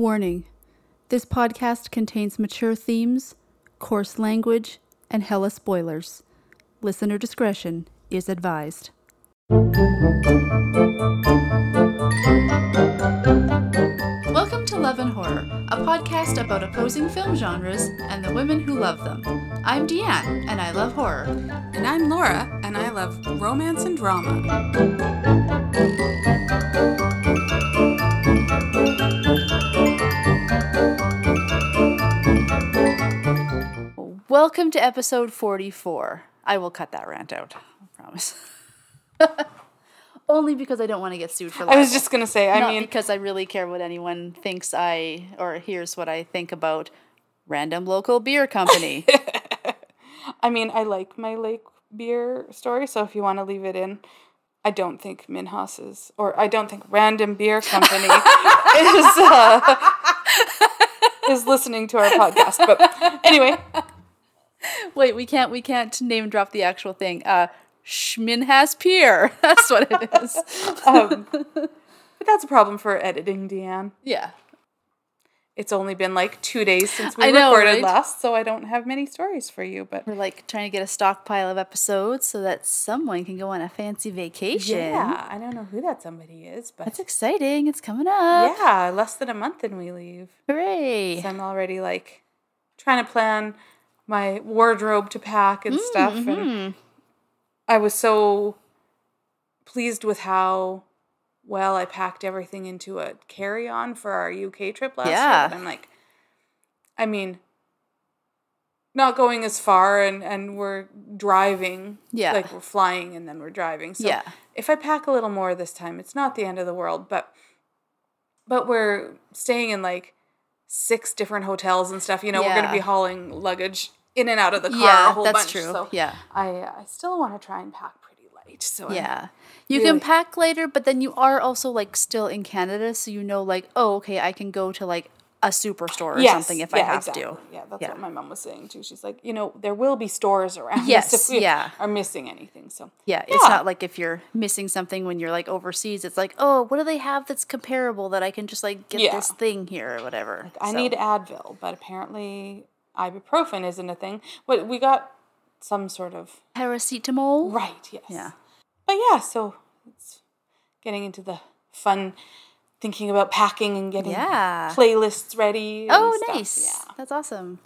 Warning this podcast contains mature themes, coarse language, and hella spoilers. Listener discretion is advised. Welcome to Love and Horror, a podcast about opposing film genres and the women who love them. I'm Deanne, and I love horror. And I'm Laura, and I love romance and drama. Welcome to episode 44. I will cut that rant out, I promise. Only because I don't want to get sued for that. I was just gonna say, I Not mean, because I really care what anyone thinks I or hears what I think about random local beer company. I mean, I like my lake beer story, so if you want to leave it in, I don't think Minhas is, or I don't think Random Beer Company is uh, is listening to our podcast. But anyway, Wait, we can't we can't name drop the actual thing. Uh Schminhas Pier. That's what it is. um, but that's a problem for editing, Deanne. yeah. It's only been like two days since we know, recorded right? last, so I don't have many stories for you. But We're like trying to get a stockpile of episodes so that someone can go on a fancy vacation. yeah, I don't know who that somebody is, but That's exciting. It's coming up. yeah, less than a month and we leave. Hooray. So I'm already like trying to plan my wardrobe to pack and stuff. And Mhm. I was so pleased with how well I packed everything into a carry on for our UK trip last Yeah. year. I'm like, I mean, not going as far and, and we're driving. Yeah. Like we're flying and then we're driving. So Yeah. if I pack a little more this time, it's not the end of the world, but but we're staying in like six different hotels and stuff. You know, we're going to be hauling luggage in and out of the car a Yeah, whole that's bunch. true. So yeah. I I still want to try and pack pretty light. So I'm- Yeah. You really- can pack later, but then you are also like still in Canada, so you know like, oh, okay, I can go to like a superstore or Yes, something if I have exactly. to. Yeah, that's Yeah. what my mom was saying too. She's like, you know, there will be stores around Yes, if we yeah. are missing anything. So Yeah, it's not like if you're missing something when you're like overseas, it's like, oh, what do they have that's comparable that I can just like get Yeah. this thing here or whatever. I So, need Advil, but apparently ibuprofen isn't a thing. What we got some sort of paracetamol. right, yes. Yeah. But yeah, so it's getting into the fun thinking about packing and getting Yeah. playlists ready. and Oh, stuff. nice. Yeah. That's awesome.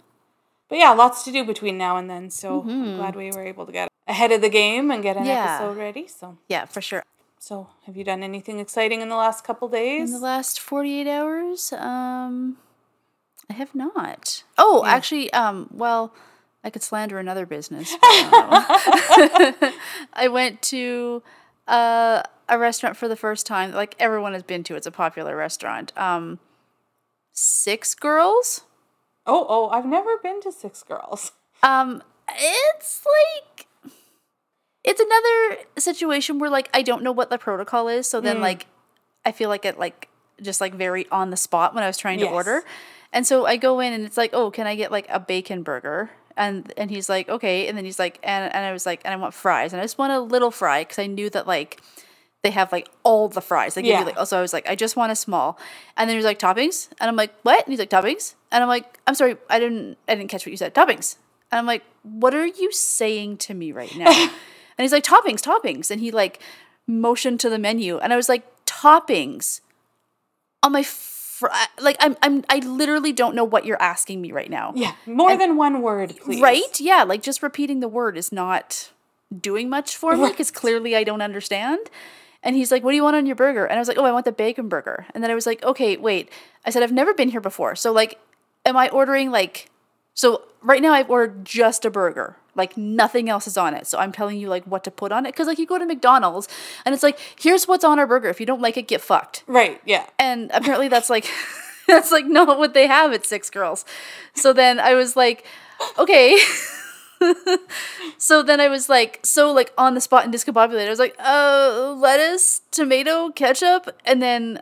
But yeah, lots to do between now and then. So Mm-hmm. I'm glad we were able to get ahead of the game and get an Yeah. episode ready. So Yeah, for sure. so have you done anything exciting in the last couple days? In the last 48 hours, um I have not. Oh, actually um well, I could slander another business. but I. I went to uh, a restaurant for the first time. Like everyone has been to. It's a popular restaurant. Um Six Girls. oh, oh, I've never been to Six Girls. Um, it's like it's another situation where like I don't know what the protocol is, so Mm. then like I feel like it like just like very on the spot when I was trying to order. And so I go in and it's like, "Oh, can I get like a bacon burger?" And and he's like, "Okay." And then he's like, and and I was like, "And I want fries." And I just want a little fry cuz I knew that like they have like all the fries. They give Yeah. you like also I was like, I just want a small. And then he was like, toppings? And I'm like, what? And he's like, toppings? And I'm like, I'm sorry, I didn't I didn't catch what you said. Toppings. And I'm like, what are you saying to me right now? and he's like, toppings, toppings. And he like motioned to the menu. And I was like, toppings on my fr- like I'm I'm I literally don't know what you're asking me right now. Yeah, more than one word, please. Right? Yeah, like just repeating the word is not doing much for me because clearly I don't understand. And he's like, What do you want on your burger? And I was like, Oh, I want the bacon burger. And then I was like, Okay, wait. I said, I've never been here before. So, like, am I ordering like, so right now I've ordered just a burger. Like, nothing else is on it. So I'm telling you, like, what to put on it. Cause, like, you go to McDonald's and it's like, Here's what's on our burger. If you don't like it, get fucked. Right, yeah. And apparently that's like that's like not what they have at Six Girls. So then I was like, okay. so then I was like, so like on the spot and discombobulated. I was like, uh, lettuce, tomato, ketchup, and then,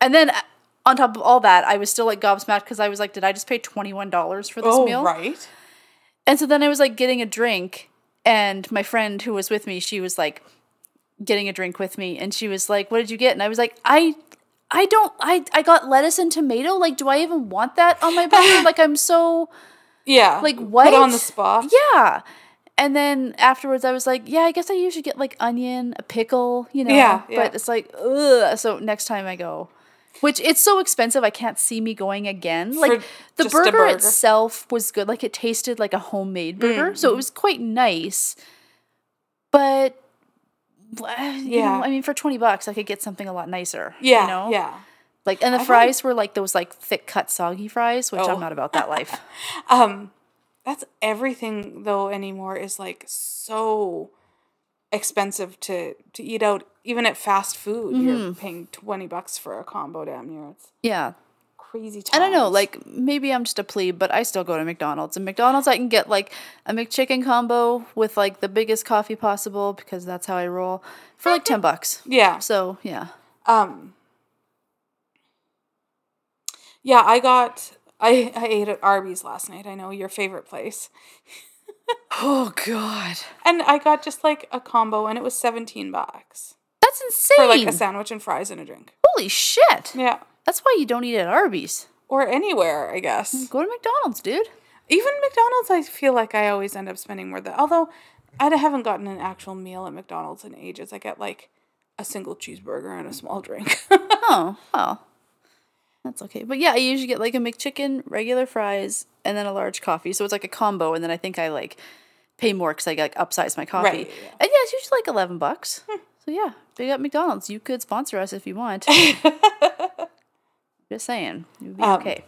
and then on top of all that, I was still like gobsmacked because I was like, did I just pay twenty one dollars for this oh, meal? right. And so then I was like getting a drink, and my friend who was with me, she was like getting a drink with me, and she was like, "What did you get?" And I was like, "I I don't. I I got lettuce and tomato. Like, do I even want that on my burger? like, I'm so Yeah. like Put what on the spot. Yeah. And then afterwards, I was like, yeah, I guess I usually get like onion, a pickle, you know. Yeah, yeah. But it's like, ugh. So next time I go, which it's so expensive, I can't see me going again. Like For the burger, burger. itself was good. Like it tasted like a homemade burger, Mm, so it was quite nice. But yeah, Yeah. I mean, for twenty bucks, I could get something a lot nicer. Yeah. you know? Yeah. Like, and the I fries were like those like thick cut soggy fries, which Oh. I'm not about that life. Um, that's everything though anymore is like so expensive to to eat out. Even at fast food, Mm-hmm. you're paying twenty bucks for a combo. Damn near, it's yeah. crazy. Times. I don't know, like maybe I'm just a plebe, but I still go to McDonald's. And McDonald's, I can get like a McChicken combo with like the biggest coffee possible because that's how I roll for like 10 bucks. yeah, So, yeah. um, yeah. I got I I ate at Arby's last night. I know your favorite place, Oh, God. and I got just like a combo, and it was seventeen bucks That's insane. for like a sandwich and fries and a drink. Holy shit. Yeah, That's why you don't eat at Arby's. or anywhere, I guess. Go to McDonald's, dude. Even McDonald's, I feel like I always end up spending more than. Although I haven't gotten an actual meal at McDonald's in ages. I get like a single cheeseburger and a small drink. Oh, well. That's okay. But yeah, I usually get like a McChicken, regular fries, and then a large coffee. So it's like a combo. And then I think I like pay more because I like upsize my coffee. Right, yeah. And yeah, it's usually like 11 bucks. Hmm. So yeah, big up McDonald's. You could sponsor us if you want. Just saying. It would be Um, okay.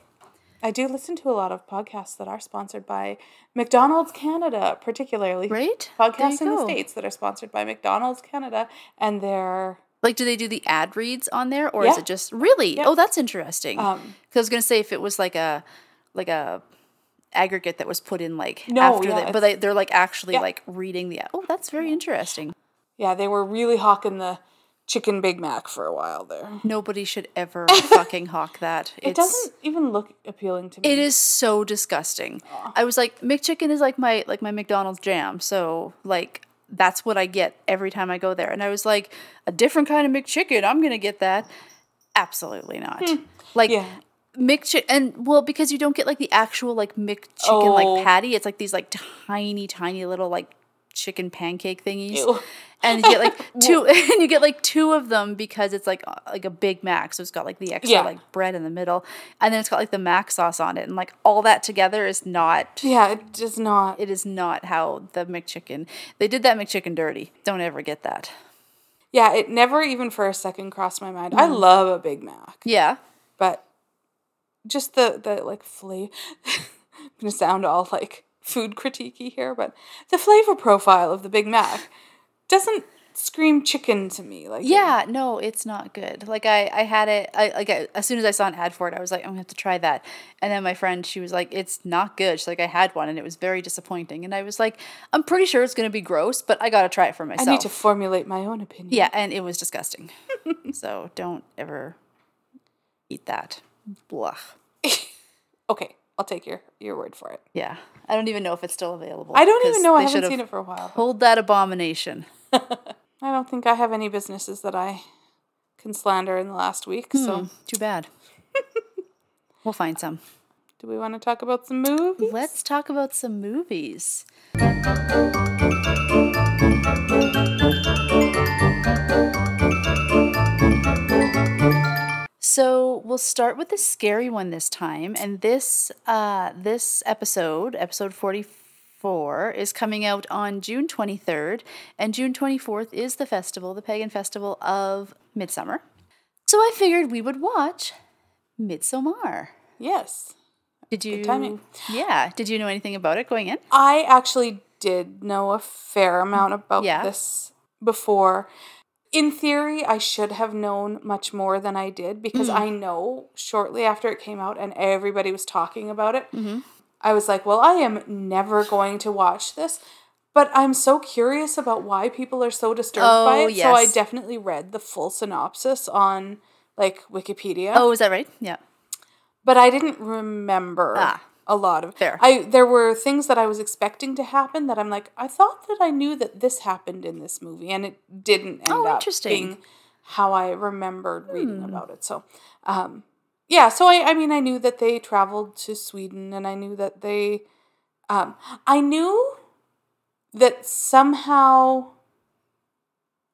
I do listen to a lot of podcasts that are sponsored by McDonald's Canada, particularly Right? Podcasts in the states that are sponsored by McDonald's Canada, and they're Like, do they do the ad reads on there, or is it just really? Yeah. Oh, that's interesting. Because um, I was gonna say if it was like a, like a aggregate that was put in like No, after yeah, the, but they, they're like actually Yeah. like reading the. Oh, that's very interesting. Yeah, they were really hawking the chicken Big Mac for a while there. Nobody should ever fucking hawk that. It doesn't even look appealing to me. It is so disgusting. I was like, McChicken is like my like my McDonald's jam. So like that's what I get every time I go there. And I was like, a different kind of McChicken. I'm gonna get that. Absolutely not. Hmm. Like Yeah. McChicken, and well, because you don't get like the actual like McChicken Oh. like patty. It's like these like tiny, tiny little like chicken pancake thingies. Ew. And you get like two, and you get like two of them because it's like uh, like a Big Mac, so it's got like the extra Yeah. like bread in the middle, and then it's got like the mac sauce on it, and like all that together is not. Yeah, it does not. It is not how the McChicken. They did that McChicken dirty. Don't ever get that. Yeah, it never even for a second crossed my mind. I love a Big Mac, Yeah. but just the the like flavor. I'm gonna sound all like food critiquey here, but the flavor profile of the Big Mac doesn't scream chicken to me. Like Yeah, no, it's not good. Like I, I had it. I like I, as soon as I saw an ad for it, I was like, I'm gonna have to try that. And then my friend, she was like, it's not good. She's like, I had one and it was very disappointing. And I was like, I'm pretty sure it's gonna be gross, but I gotta try it for myself. I need to formulate my own opinion. yeah, and it was disgusting. so don't ever eat that. Blah. Okay, I'll take your your word for it. Yeah, I don't even know if it's still available. I don't even know. I haven't seen it for a while. Hold that abomination. I don't think I have any businesses that I can slander in the last week. So, Hmm, too bad. we'll find some. do we want to talk about some movies? Let's talk about some movies. So we'll start with the scary one this time, and this uh, this episode, episode forty four, is coming out on June twenty third, and June twenty fourth is the festival, the pagan festival of Midsummer. So I figured we would watch Midsommar. Yes. Did you? timing. Yeah. Did you know anything about it going in? I actually did know a fair amount about Yeah. this before. In theory, I should have known much more than I did because Mm. I know shortly after it came out and everybody was talking about it, Mm-hmm. I was like, well, I am never going to watch this. But I'm so curious about why people are so disturbed by Oh, it. So I definitely read the full synopsis on like Wikipedia. Oh, is that right? Yeah. but I didn't remember Ah. A lot of there. I there were things that I was expecting to happen that I'm like I thought that I knew that this happened in this movie and it didn't end Oh, up interesting. being how I remembered reading about it. So, um, yeah. So I, I mean, I knew that they traveled to Sweden, and I knew that they, um, I knew that somehow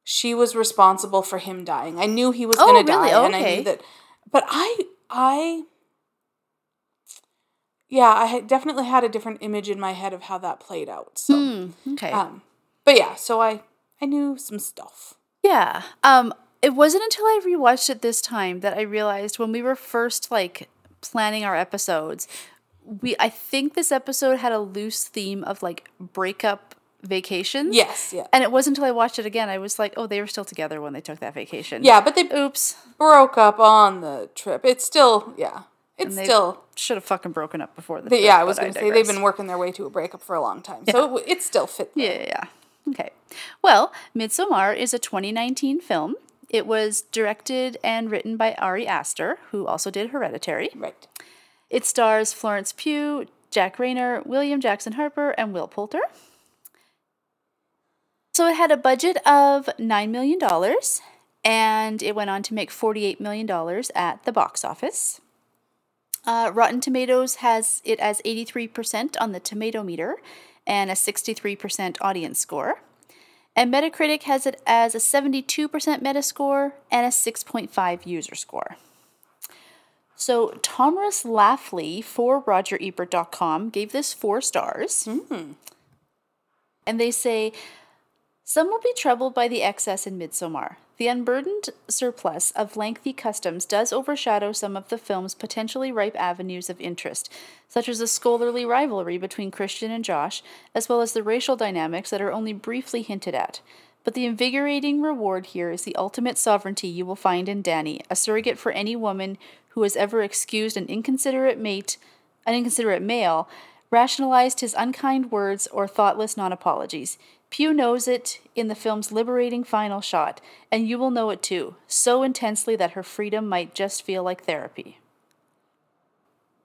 she was responsible for him dying. I knew he was Oh, going to really? die, and I knew that. But I, I, yeah, I had definitely had a different image in my head of how that played out. So, Hmm, okay. um, but yeah, so I, I knew some stuff. Yeah. Um it wasn't until I rewatched it this time that I realized when we were first like planning our episodes, we I think this episode had a loose theme of like breakup vacations. Yes, yeah, And it wasn't until I watched it again I was like, "Oh, they were still together when they took that vacation." yeah, but they Oops. broke up on the trip. It's still, yeah, it's still. should have fucking broken up before the yeah, I was going to say they've been working their way to a breakup for a long time, so it, it still fit. there. Yeah, yeah, yeah. Okay. Well, Midsommar is a 2019 film. It was directed and written by Ari Aster, who also did Hereditary. Right. It stars Florence Pugh, Jack Reynor, William Jackson Harper, and Will Poulter. So it had a budget of $9 million, and it went on to make $48 million at the box office. Uh, Rotten Tomatoes has it as 83% on the tomato meter and a 63% audience score. And Metacritic has it as a 72% Metascore and a 6.5 user score. So Thomas Laffly for RogerEbert.com gave this four stars. And they say, some will be troubled by the excess in Midsommar. The unburdened surplus of lengthy customs does overshadow some of the film's potentially ripe avenues of interest, such as the scholarly rivalry between Christian and Josh, as well as the racial dynamics that are only briefly hinted at. But the invigorating reward here is the ultimate sovereignty you will find in Danny, a surrogate for any woman who has ever excused an inconsiderate mate, an inconsiderate male, rationalized his unkind words or thoughtless non apologies. Pugh knows it in the film's liberating final shot, and you will know it too, so intensely that her freedom might just feel like therapy.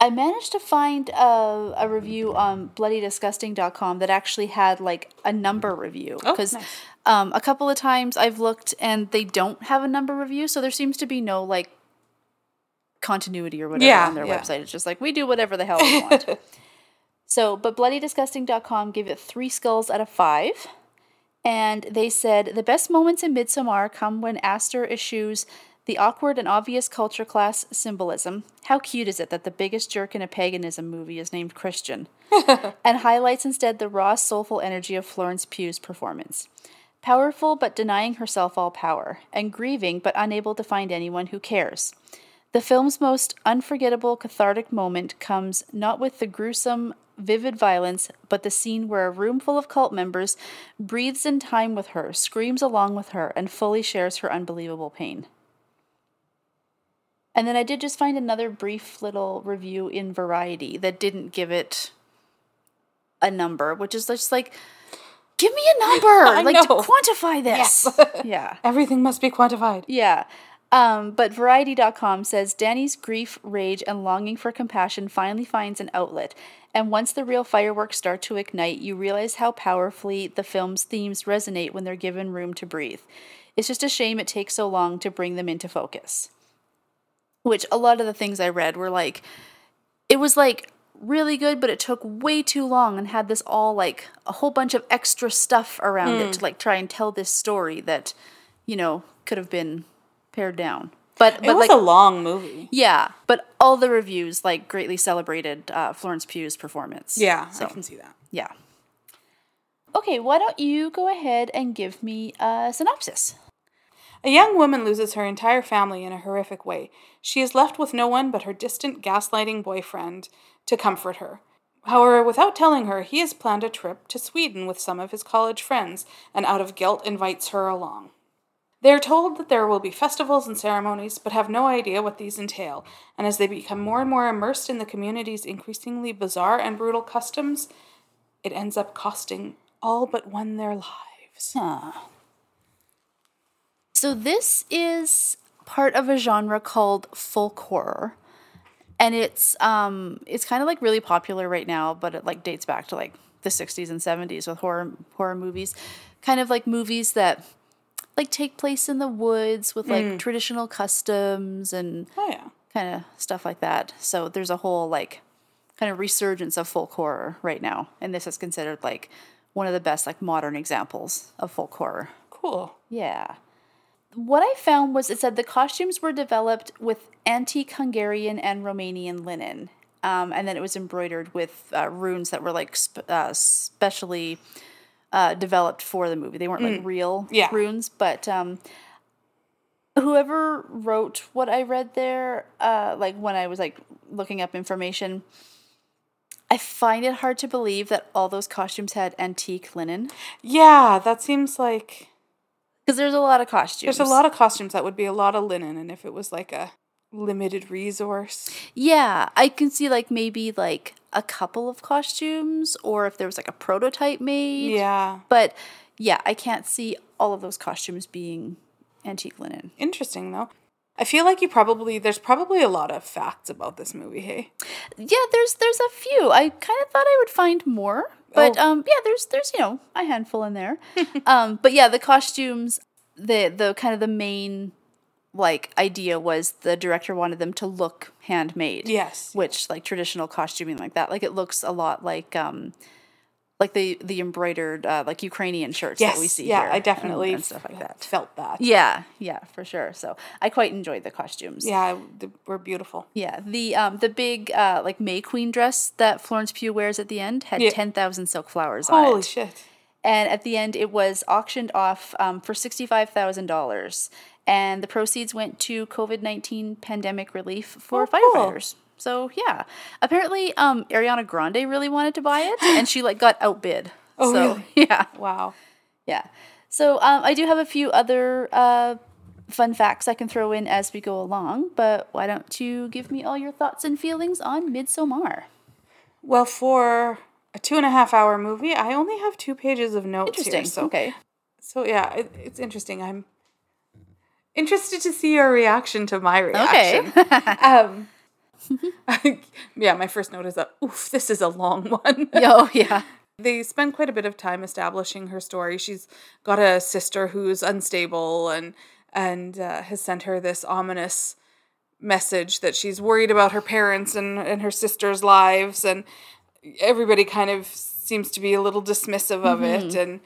I managed to find a, a review on bloodydisgusting.com that actually had like a number review. Oh, Because nice. um, a couple of times I've looked and they don't have a number review, so there seems to be no like continuity or whatever Yeah, on their yeah. website. It's just like we do whatever the hell we want. So, but bloodydisgusting.com gave it three skulls out of five. And they said the best moments in Midsommar come when Aster eschews the awkward and obvious culture class symbolism. How cute is it that the biggest jerk in a paganism movie is named Christian? and highlights instead the raw, soulful energy of Florence Pugh's performance. Powerful but denying herself all power, and grieving but unable to find anyone who cares. The film's most unforgettable cathartic moment comes not with the gruesome, vivid violence, but the scene where a room full of cult members breathes in time with her, screams along with her, and fully shares her unbelievable pain. And then I did just find another brief little review in Variety that didn't give it a number, which is just like, give me a number, I like know. to quantify this. yeah. Everything must be quantified. Yeah. Um, but Variety.com says Danny's grief, rage, and longing for compassion finally finds an outlet. And once the real fireworks start to ignite, you realize how powerfully the film's themes resonate when they're given room to breathe. It's just a shame it takes so long to bring them into focus. Which a lot of the things I read were like, it was like really good, but it took way too long and had this all like a whole bunch of extra stuff around it hmm. to like try and tell this story that, you know, could have been pared down. But It was like a long movie. yeah, but all the reviews like greatly celebrated uh, Florence Pugh's performance. Yeah, so I can see that. yeah. Okay, why don't you go ahead and give me a synopsis? A young woman loses her entire family in a horrific way. She is left with no one but her distant gaslighting boyfriend to comfort her. However, without telling her, he has planned a trip to Sweden with some of his college friends and out of guilt invites her along. They are told that there will be festivals and ceremonies, but have no idea what these entail, and as they become more and more immersed in the community's increasingly bizarre and brutal customs, it ends up costing all but one their lives. So this is part of a genre called folk horror. And it's um it's kind of like really popular right now, but it like dates back to like the 60s and 70s with horror horror movies. Kind of like movies that like take place in the woods with like traditional customs and Oh yeah. kind of stuff like that. So there's a whole like kind of resurgence of folk horror right now, and this is considered like one of the best like modern examples of folk horror. Cool. Yeah. What I found was it said the costumes were developed with antique Hungarian and Romanian linen. Um, and then it was embroidered with uh, runes that were like sp- uh, specially uh, developed for the movie. They weren't like real Yeah. runes, but um, whoever wrote what I read there, uh, like when I was like looking up information, I find it hard to believe that all those costumes had antique linen Yeah, that seems like because there's a lot of costumes. there's a lot of costumes that would be a lot of linen, and if it was like a limited resource, Yeah, I can see like maybe like a couple of costumes or if there was like a prototype made. yeah, But yeah, I can't see all of those costumes being antique linen. interesting though. I feel like you probably there's probably a lot of facts about this movie. Hey, Yeah, there's there's a few. I kind of thought I would find more, but Oh. um yeah, there's there's you know, a handful in there. um but yeah, the costumes the the kind of the main like idea was the director wanted them to look handmade. yes, which like traditional costuming like that like it looks a lot like um like the the embroidered uh, like ukrainian shirts yes, that we see yeah, I definitely and stuff like that felt that. yeah yeah for sure so i quite enjoyed the costumes Yeah, they were beautiful. yeah the um the big uh like may queen dress that florence pugh wears at the end had Yeah. 10000 silk flowers on it. Holy shit! and at the end it was auctioned off um, for $65000 and the proceeds went to covid-19 pandemic relief for Oh, cool. firefighters so yeah apparently um, ariana grande really wanted to buy it and she like got outbid Oh, so really? yeah Wow. yeah so um, i do have a few other uh, fun facts i can throw in as we go along but why don't you give me all your thoughts and feelings on midsommar Well, for a two and a half hour movie, I only have two pages of notes interesting here. So, okay so yeah, it, it's interesting. I'm interested to see your reaction to my okay reaction. um, yeah, my first note is that oof, this is a long one. oh yeah they spend quite a bit of time establishing her story. She's got a sister who's unstable and and uh, has sent her this ominous message that she's worried about her parents and, and her sister's lives and everybody kind of seems to be a little dismissive of it and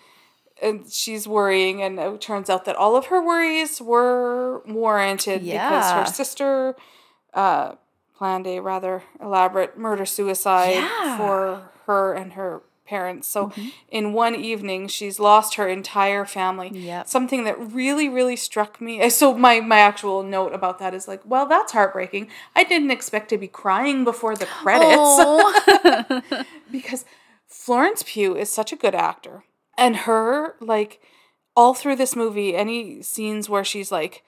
and she's worrying and it turns out that all of her worries were warranted because her sister uh, planned a rather elaborate murder suicide Yeah. for her and her parents. So in one evening she's lost her entire family. Yep. Something that really really struck me. So my my actual note about that is like, well, that's heartbreaking. I didn't expect to be crying before the credits Oh. because Florence Pugh is such a good actor. And her, like, all through this movie, any scenes where she's like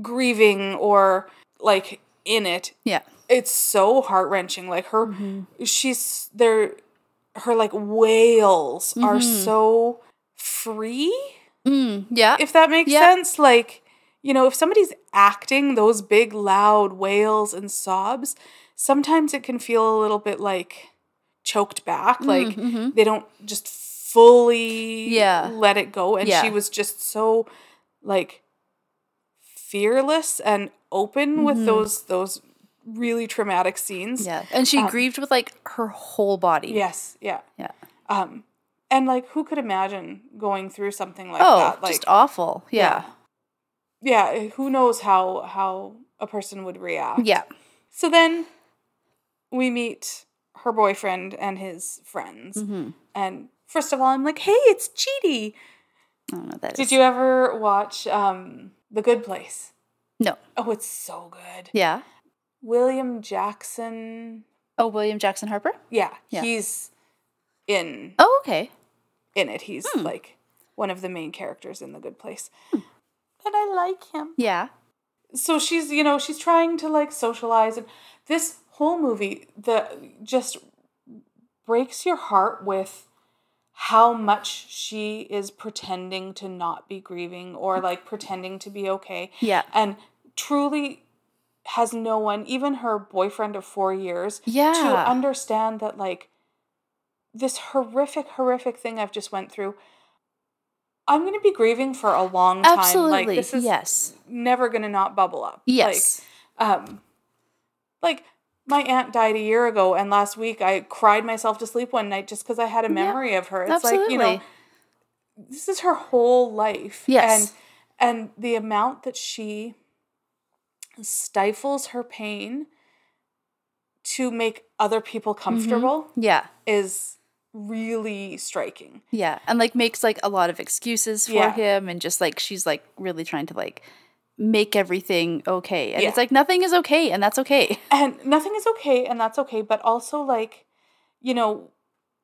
grieving or like in it, yeah it's so heart wrenching. Like, her, mm-hmm. she's there, her like wails are mm-hmm. so free, Mm, yeah. if that makes Yeah. sense. Like, you know, if somebody's acting those big, loud wails and sobs, sometimes it can feel a little bit like choked back. Like mm-hmm. they don't just fully Mm-hmm. Yeah. let it go. And Yeah. she was just so like fearless and open with those those really traumatic scenes. Mm-hmm. yeah. And she um, grieved with like her whole body. Yes. Yeah. Yeah. Um, and like, who could imagine going through something like oh, that? Like, just awful. Yeah. yeah, who knows how how a person would react. Yeah. So then we meet her boyfriend and his friends. Mm-hmm. And first of all, I'm like, "Hey, it's Chidi." I don't know what that Did is. you ever watch um The Good Place? No. Oh, it's so good. Yeah. William Jackson. Oh, William Jackson Harper? Yeah, Yeah. he's in Oh, okay. in it. He's Hmm. like one of the main characters in The Good Place. And I like him. Yeah. so she's you know she's trying to like socialize and this whole movie the just breaks your heart with how much she is pretending to not be grieving or like pretending to be okay Yeah. and truly has no one even her boyfriend of 4 years yeah. to understand that like this horrific horrific thing I've just went through I'm going to be grieving for a long time. Absolutely. Like this is yes. never going to not bubble up. Yes. Like, um, like my aunt died a year ago, and last week I cried myself to sleep one night just because I had a memory of her. It's absolutely. like you know, this is her whole life. Yes. And and the amount that she stifles her pain to make other people mm-hmm. comfortable yeah. is really striking. Yeah. And like makes like a lot of excuses for Yeah. him and just like she's like really trying to like make everything okay. And Yeah. it's like nothing is okay and that's okay. And nothing is okay, and that's okay, but also like, you know,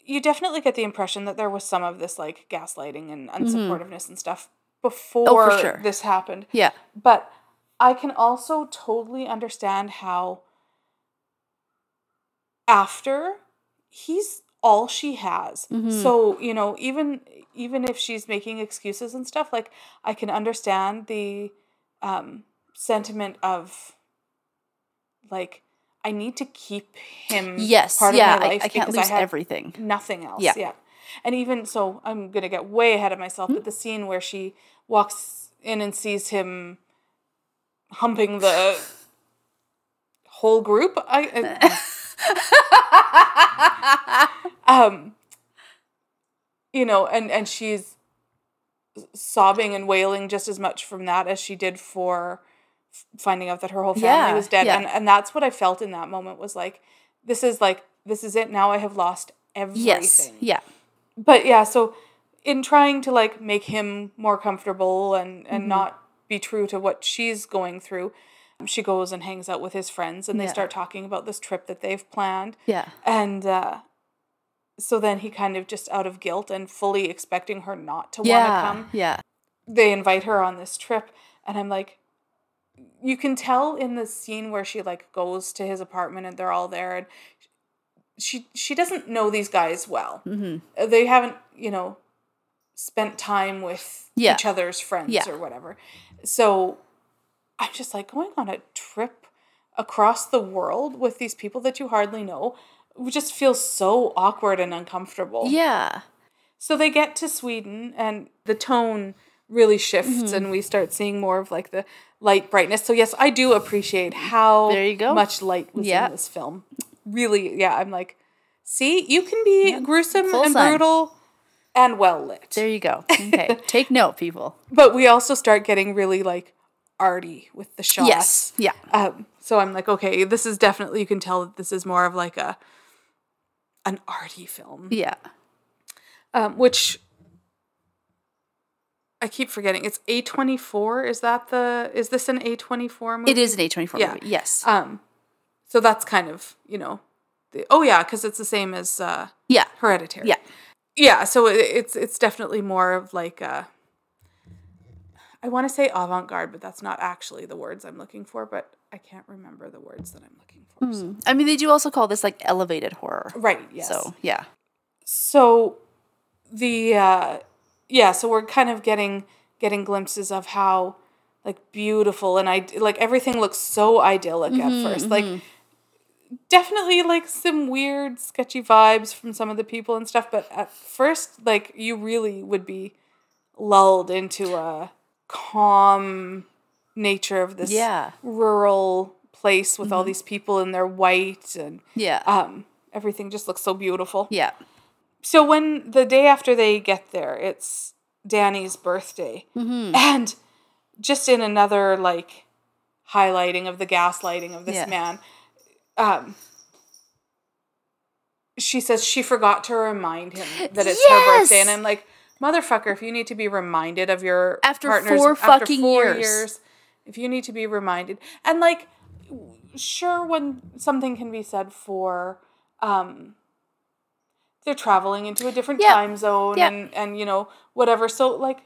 you definitely get the impression that there was some of this like gaslighting and unsupportiveness and stuff before sure. this happened. Yeah. But I can also totally understand how after he's all she has. Mhm. So, you know, even even if she's making excuses and stuff, like I can understand the um sentiment of like I need to keep him Yes. part yeah. of my I, life I can't because lose I everything. nothing else. Yeah. Yeah. And even so, I'm gonna get way ahead of myself. Hmm? But the scene where she walks in and sees him humping the whole group, I um, you know, and and she's sobbing and wailing just as much from that as she did for finding out that her whole family Yeah, was dead. yeah. And and that's what I felt in that moment was like, this is like this is it. Now I have lost everything yes. Yeah. but yeah so in trying to like make him more comfortable and and Mm-hmm. not be true to what she's going through she goes and hangs out with his friends and they Yeah. start talking about this trip that they've planned Yeah. and uh so then he kind of just out of guilt and fully expecting her not to want to come Yeah. they invite her on this trip and i'm like you can tell in the scene where she like goes to his apartment and they're all there and she she doesn't know these guys well hmm Uh, they haven't you know spent time with Yeah. each other's friends Yeah. or whatever so i'm just like going on a trip across the world with these people that you hardly know just feels so awkward and uncomfortable Yeah. so they get to Sweden and the tone really shifts Mm-hmm. and we start seeing more of like the light brightness. So yes, I do appreciate how There you go. much light was Yeah. in this film. Really, yeah, I'm like, see, you can be gruesome Full and sun. brutal and well lit. There you go. Okay. Take note, people. But we also start getting really like arty with the shots. Yes. Yeah. Um, so I'm like, okay, this is definitely you can tell that this is more of like a an arty film. Yeah. um, which I keep forgetting. It's A twenty four. Is that the? Is this an A twenty four movie? It is an A24 Yeah. movie. Yes. Um, so that's kind of you know, the, oh yeah, because it's the same as uh, yeah. Hereditary. Yeah. yeah. So it, it's it's definitely more of like a. I want to say avant garde, but that's not actually the words I'm looking for. But I can't remember the words that I'm looking for. Hmm. so- I mean, they do also call this like elevated horror. Right. Yes. So, yeah. so the uh yeah so we're kind of getting getting glimpses of how like beautiful and i like everything looks so idyllic at mm-hmm, first like mm-hmm. definitely like some weird sketchy vibes from some of the people and stuff but at first like you really would be lulled into a calm nature of this Yeah. rural place with all these people and they're white and Yeah. um everything just looks so beautiful yeah. so when the day after they get there, it's Danny's birthday, Mm-hmm. and just in another like highlighting of the gaslighting of this Yeah. man, um, she says she forgot to remind him that it's her birthday, and I'm like, motherfucker, if you need to be reminded of your After partner's four after fucking four years. If you need to be reminded, and like, sure, when something can be said for, um, they're traveling into a different Yeah. time zone Yeah. and and you know whatever so like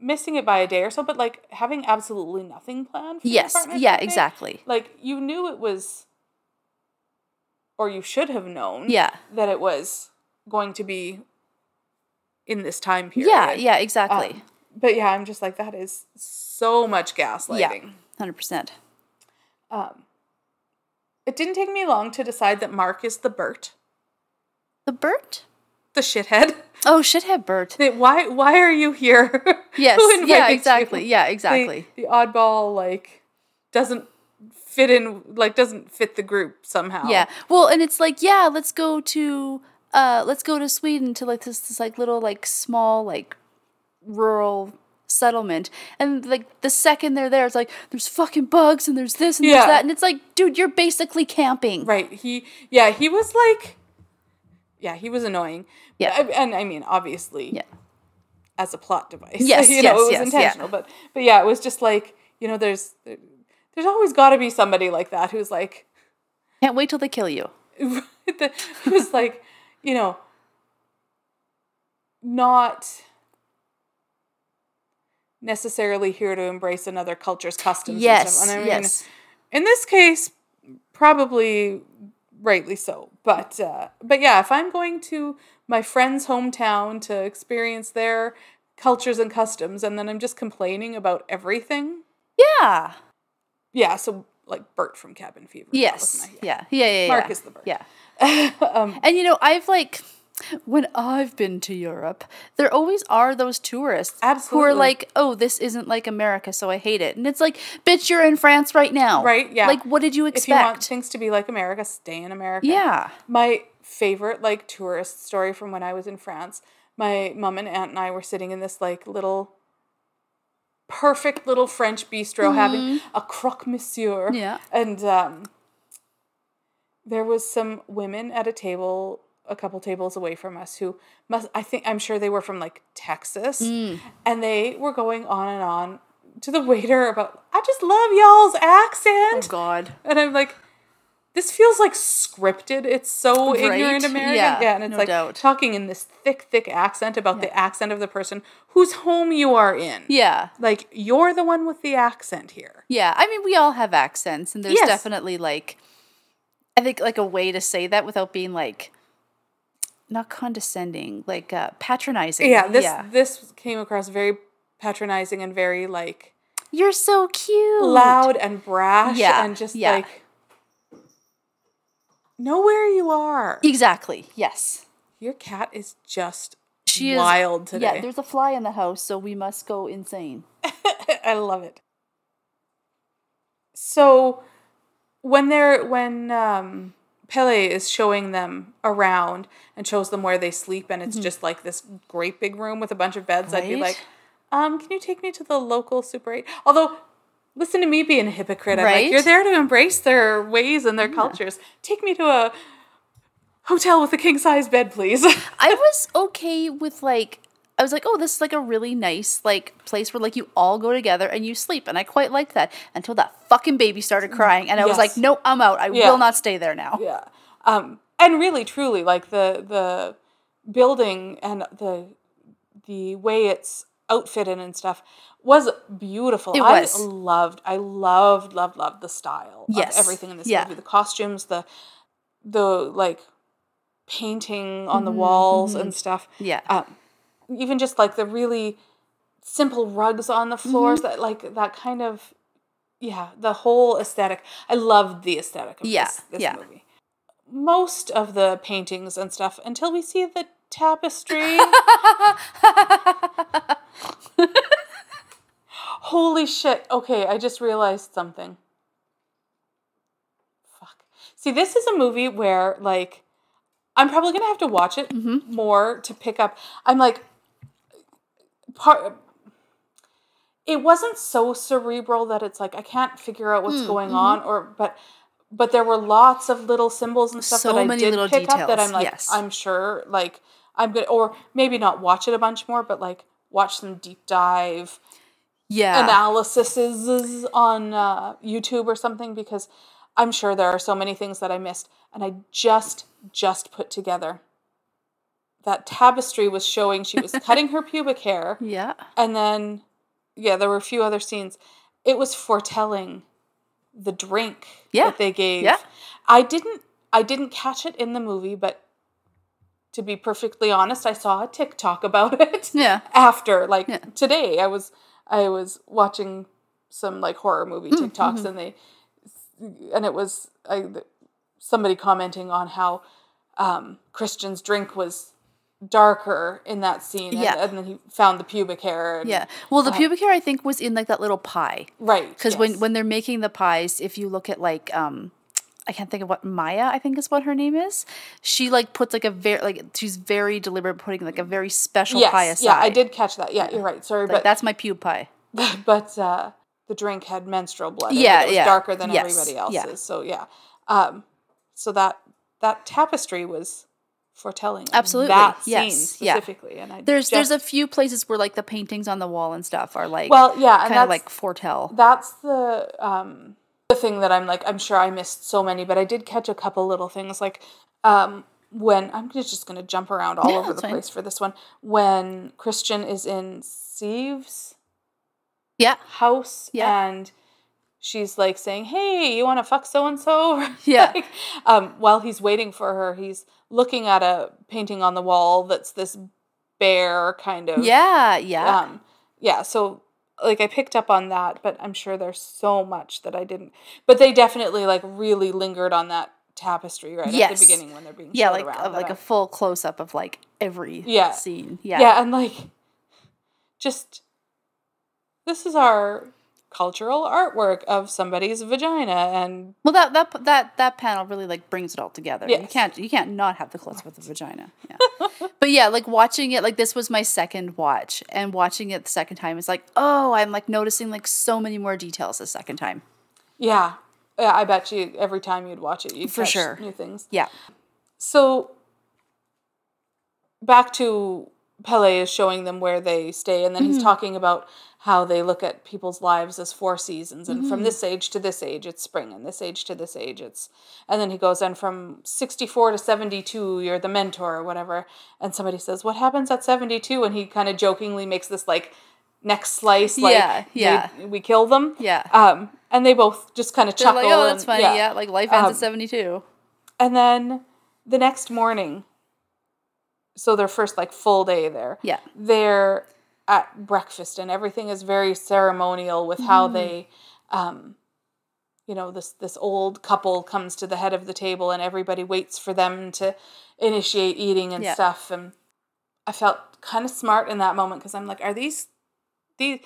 missing it by a day or so but like having absolutely nothing planned for Yes. Yeah, birthday, exactly. like you knew it was or you should have known Yeah. that it was going to be in this time period Yeah. Yeah, exactly. Um, but yeah i'm just like that is so much gaslighting 100%. um it didn't take me long to decide that mark is the bert The Bert? the the shithead. Oh, shithead Bert. That why why are you here? Yes. Who yeah, invited you? exactly. Yeah, The- exactly. The, oddball like doesn't fit in like doesn't fit the group somehow. Yeah. Well, and it's like, yeah, let's go to uh let's go to Sweden to like this this like little like small like rural settlement. And like the second they're there, it's like there's fucking bugs and there's this and Yeah. there's that. And it's like, dude, you're basically camping. Right. He yeah, he was like yeah, he was annoying. Yeah. I- and I mean, obviously Yeah. as a plot device. Yes, you know, yes, it was yes, yeah. intentional. But but yeah, it was just like, you know, there's there's always gotta be somebody like that who's like Can't wait till they kill you. who's like, you know, not necessarily here to embrace another culture's customs. and Yes. stuff. And I mean, yes. in this case, probably rightly so. But uh, but yeah, if I'm going to my friend's hometown to experience their cultures and customs, and then I'm just complaining about everything, Yeah. yeah. So like Bert from Cabin Fever. Yes. Yeah. Yeah. Yeah. yeah. Mark is the Bert. Yeah. um, And you know, I've like when I've been to Europe, there always are those tourists who are like, "Oh, this isn't like America, so I hate it." And it's like, "Bitch, you're in France right now." Right, yeah. Like, what did you expect? if you want things to be like America, stay in America. yeah. My favorite like tourist story from when I was in France, my mom and aunt and I were sitting in this like little perfect little French bistro having a croque monsieur. Mm-hmm. Yeah. And um there was some women at a table a couple tables away from us who must I think I'm sure they were from like Texas Mm. and they were going on and on to the waiter about I just love y'all's accent. Oh God. And I'm like, this feels like scripted. It's so Right? ignorant American. Yeah, and it's no like doubt. talking in this thick, thick accent about the accent of the person whose home you are in. Yeah. Like, you're the one with the accent here. Yeah. I mean, we all have accents, and there's Yes. definitely like, I think like a way to say that without being like, not condescending, like uh, patronizing. Yeah, this yeah. this came across very patronizing and very like You're so cute. loud and brash Yeah, and just yeah. like know where you are. Exactly. Yes. Your cat is just She is wild today. Yeah, there's a fly in the house, so we must go insane. I love it. So when they're when um Pelle is showing them around and shows them where they sleep and it's just like this great big room with a bunch of beds, I'd be Mm-hmm. Like, um, can you take me to the local Super 8? Although listen to me being a hypocrite. I'm like, Right? you're there to embrace their ways and their cultures. Take me to a hotel with a king size bed, please. I was okay with like I was like, oh, this is like a really nice like place where like you all go together and you sleep, and I quite liked that until that fucking baby started crying, and I was like, no, I'm out. I Yeah. will not stay there now. Yeah. Um, and really, truly, like the the building and the the way it's outfitted and stuff was beautiful. It I was. loved, I loved, loved, loved the style Yes. of everything in this Yeah. movie. The costumes, the the like painting on Mm-hmm, the walls and stuff. Yeah. Um, even just like the really simple rugs on the Mm-hmm. floors that like that kind of yeah the whole aesthetic. I loved the aesthetic of Yeah, this, this yeah. movie. Most of the paintings and stuff until we see the tapestry. Holy shit. Okay i just realized something. Fuck. See this is a movie where like i'm probably gonna have to watch it Mm-hmm. more to pick up. I'm like part it wasn't so cerebral that it's like I can't figure out what's going mm-hmm. on or but but there were lots of little symbols and stuff So that I many did little pick up that I'm like yes. I'm sure like I'm good or maybe not watch it a bunch more but like watch some deep dive Yeah. analyses on uh, YouTube or something because I'm sure there are so many things that I missed and I just just put together that tapestry was showing she was cutting her pubic hair yeah. and then, yeah, there were a few other scenes. It was foretelling the drink Yeah. that they gave. Yeah. I didn't I didn't catch it in the movie, but to be perfectly honest, I saw a TikTok about it. Yeah. After like Yeah. today, I was I was watching some like horror movie Mm, TikToks mm-hmm. and they and it was I somebody commenting on how um, Christian's drink was darker in that scene. and- Yeah. And, then he found the pubic hair. And, Yeah. Well, the pubic hair I think was in like that little pie. Right. Because when yes. when they're making the pies, if you look at like um I can't think of what Maja, I think is what her name is. She like puts like a very like she's very deliberate putting like a very special yes, pie aside. yeah, I did catch that. Yeah, you're right. Sorry, Like but that's my pube pie. but uh, the drink had menstrual blood. in it. Yeah, it was yeah. darker than Yes, everybody else's. yeah. So yeah, um, so that that tapestry was foretelling. Absolutely, that scene yes, yeah. specifically. And I There's there's a few places where like the paintings on the wall and stuff are like well, yeah, kind of like foretell. that's the um the thing that I'm like I'm sure I missed so many, but I did catch a couple little things like um when I'm just gonna jump around all Yeah, over the fine. place for this one when Christian is in Siv's Yeah. house Yeah. and she's like saying, "Hey, you want to fuck so and so?" Yeah. um, while he's waiting for her, he's looking at a painting on the wall that's this bear kind of. Yeah, yeah. Um, yeah. So like I picked up on that, but I'm sure there's so much that I didn't. But they definitely like really lingered on that tapestry right at the beginning when they're being yeah, like around. of like a full close up of like every Yeah. scene. Yeah. Yeah. and like just this is our cultural artwork of somebody's vagina and Well, that that that that panel really like brings it all together. You can't you can't not have the close with the vagina. Yeah. but yeah, like watching it, like this was my second watch, and watching it the second time is like, oh, I'm like noticing like so many more details the second time. yeah. Yeah, I bet you every time you'd watch it, you'd For sure. new things. Yeah. So back to Pelle is showing them where they stay, and then Mm-hmm. he's talking about how they look at people's lives as four seasons, and Mm-hmm. from this age to this age it's spring, and this age to this age it's, and then he goes, and from sixty four to seventy two you're the mentor or whatever, and somebody says, what happens at seventy two, and he kind of jokingly makes this like next slice, like Yeah, yeah. we kill them, Yeah. um, and they both just kind of chuckle, like, oh, that's and- funny. Yeah. like life ends Um, at 72. and then the next morning, so their first like full day there. Yeah. They're at breakfast and everything is very ceremonial with how Mm-hmm. they um you know, this this old couple comes to the head of the table and everybody waits for them to initiate eating and Yeah. stuff and I felt kind of smart in that moment because I'm like, are these these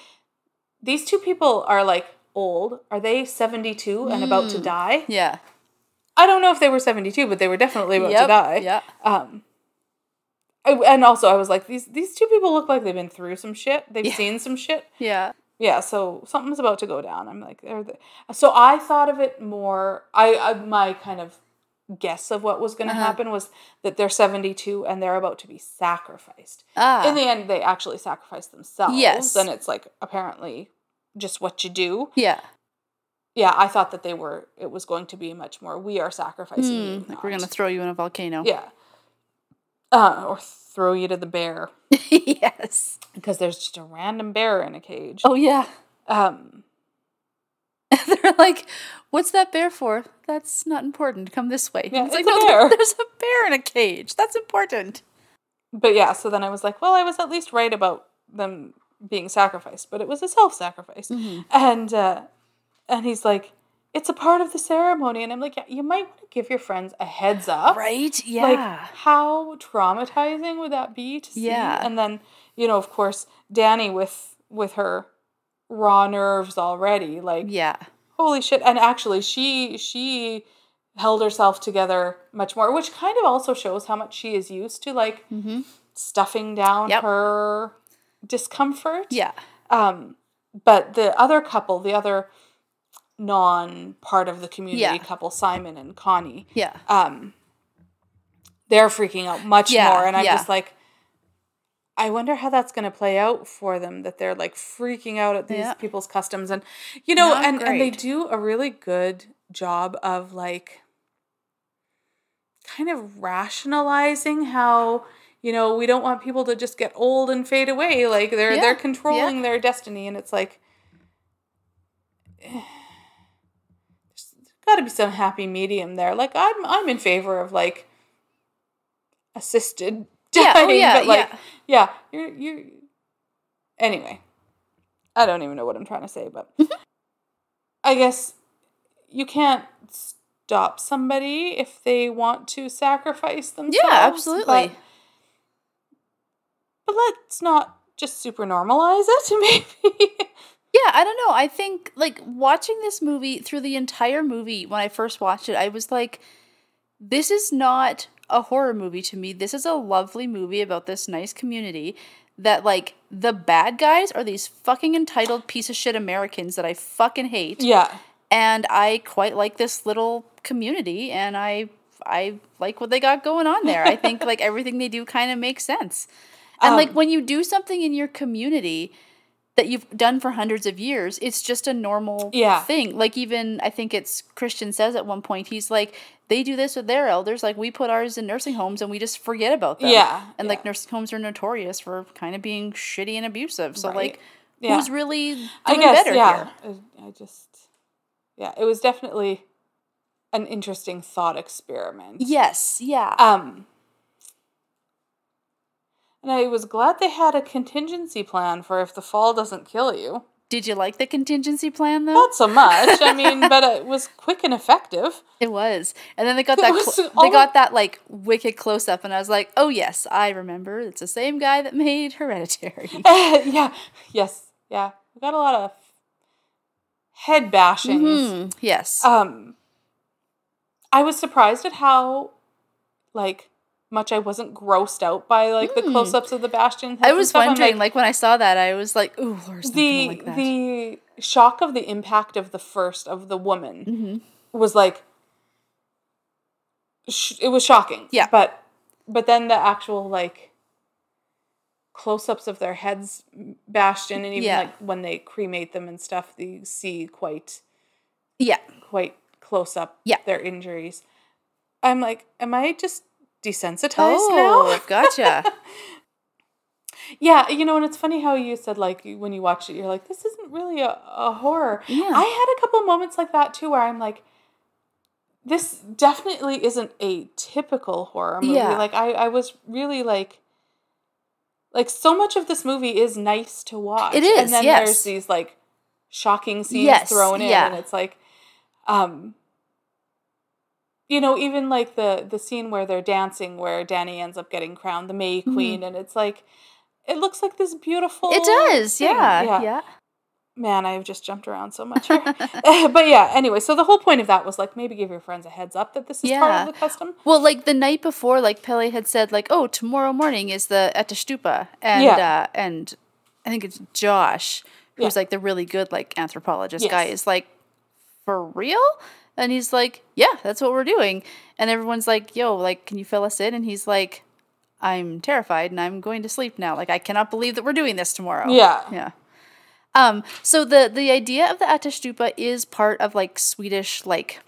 these two people are like old? Are they 72 and about to Mm. die? Yeah. I don't know if they were 72, but they were definitely about to die. Yeah. Um, I, and also, I was like, these these two people look like they've been through some shit. They've Yeah. seen some shit. Yeah. Yeah, so something's about to go down. I'm like, so I thought of it more. I, I my kind of guess of what was going to Uh-huh. happen was that they're 72 and they're about to be sacrificed. Ah. In the end, they actually sacrifice themselves. Yes. and it's like apparently just what you do. yeah. Yeah, I thought that they were. It was going to be much more. We are sacrificing you. Hmm, like we're gonna throw you in a volcano. Yeah. Uh, or throw you to the bear yes. because there's just a random bear in a cage. Oh yeah. Um, They're like, "What's that bear for? That's not important. Come this way." Yeah, like, it's a "No, bear." There's a bear in a cage. That's important. but yeah, so then I was like, well, I was at least right about them being sacrificed, but it was a self-sacrifice. Mm-hmm. And uh, and he's like, it's a part of the ceremony, and I'm like, yeah, you might want to give your friends a heads up. Right? Yeah. Like, how traumatizing would that be to see? Yeah. And then, you know, of course, Dani with with her raw nerves already, like yeah. holy shit. And actually she she held herself together much more, which kind of also shows how much she is used to like Mm-hmm. stuffing down Yep. her discomfort. Yeah. Um, but the other couple, the other non part of the community Yeah. couple, Simon and Connie, Yeah. um, they're freaking out much Yeah, more. And I'm yeah. just like, I wonder how that's going to play out for them that they're like freaking out at these people's customs. And, you know, Not and, and they do a really good job of like kind of rationalizing how. You know, we don't want people to just get old and fade away. Like they're they're controlling their destiny, and it's like there's got to be some happy medium there. Like I'm I'm in favor of like assisted dying, Yeah, oh, yeah, but like yeah. yeah, you're you anyway. I don't even know what I'm trying to say, but I guess you can't stop somebody if they want to sacrifice themselves. Yeah, absolutely. but but let's not just super normalize it, maybe. Yeah, I don't know. I think like watching this movie through the entire movie when I first watched it, I was like this is not a horror movie to me. This is a lovely movie about this nice community that like the bad guys are these fucking entitled piece of shit Americans that I fucking hate. yeah. And I quite like this little community and I I like what they got going on there. I think like everything they do kind of makes sense. And like Um, when you do something in your community that you've done for hundreds of years, it's just a normal Yeah. thing. Like even I think it's Christian says at one point, he's like, they do this with their elders, like we put ours in nursing homes and we just forget about them. Yeah, And yeah. like nursing homes are notorious for kind of being shitty and abusive. So Right. like Yeah. who's really doing I guess, better yeah. here? I I just, yeah, it was definitely an interesting thought experiment. Yes, yeah. Um, and I was glad they had a contingency plan for if the fall doesn't kill you. Did you like the contingency plan though? Not so much. I mean, but it was quick and effective. It was, and then they got It that. Cl- they got that like wicked close up, and I was like, "Oh yes, I remember. It's the same guy that made Hereditary." yeah. Yes. Yeah. We got a lot of head bashings. Mhm, Yes. Um, I was surprised at how, like, much I wasn't grossed out by like the Mm. close-ups of the Bastion. I was wondering, like, when I saw that, I was like, "Ooh, Laura's the like that." the shock of the impact of the first of the woman Mhm. was like, sh- it was shocking. Yeah. but but then the actual like close-ups of their heads bastion and even Yeah. like when they cremate them and stuff you see quite Yeah. quite close up Yeah. their injuries i'm like am i just desensitized Oh, now gotcha. yeah you know and it's funny how you said like when you watch it you're like this isn't really a, a horror Yeah. i had a couple moments like that too where i'm like this definitely isn't a typical horror movie Yeah. like i i was really like like so much of this movie is nice to watch It is, and then yes. there's these like shocking scenes Yes, thrown in yeah. and it's like um you know even like the the scene where they're dancing where dani ends up getting crowned the may queen and it's like it looks like this beautiful Mm-hmm. it does. thing. Yeah. Yeah. man i've just jumped around so much here but yeah anyway so the whole point of that was like maybe give your friends a heads up that this is part of the custom Well, like the night before, like Pelle had said, like, "Oh, tomorrow morning is the Ättestupa," and Yeah. uh, and I think it's Josh, who's Yeah. like the really good like anthropologist guy, is like, "For real?" And he's like, "Yeah, that's what we're doing." And everyone's like, "Yo, like, can you fill us in?" And he's like, "I'm terrified, and I'm going to sleep now. Like, I cannot believe that we're doing this tomorrow." yeah Yeah. Um, so the the idea of the Ättestupa is part of like Swedish like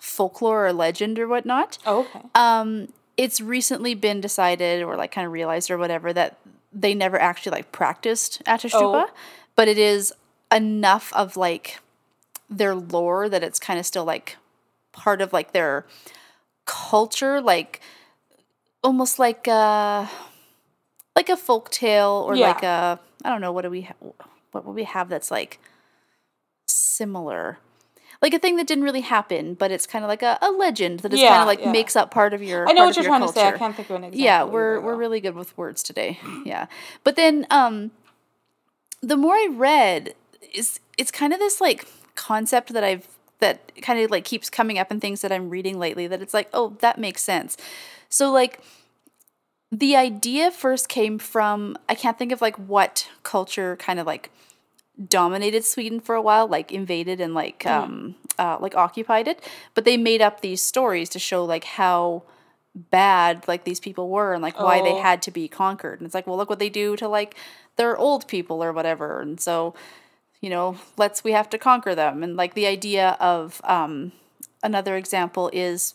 folklore or legend or whatnot. oh, okay Um, it's recently been decided or like kind of realized or whatever that they never actually like practiced Ättestupa, Oh. but it is enough of like their lore that it's kind of still like part of like their culture, like almost like a like a folk tale or Yeah. like a I don't know what do we ha- what would we have that's like similar? Like a thing that didn't really happen but it's kind of like a, a legend that is kind of like yeah. makes up part of your i know what you're your trying to say. I can't think of an example yeah we're we're really good with words today. Yeah. But then um the more i read is it's kind of this like concept that i've that kind of like keeps coming up in things that i'm reading lately that it's like oh that makes sense so like the idea first came from i can't think of like what culture kind of like dominated Sweden for a while, like invaded and like um uh, like occupied it. But they made up these stories to show like how bad like these people were and like why they Oh. had to be conquered. And it's like, well, look what they do to like their old people or whatever. And so, you know, let's we have to conquer them. And like the idea of um another example is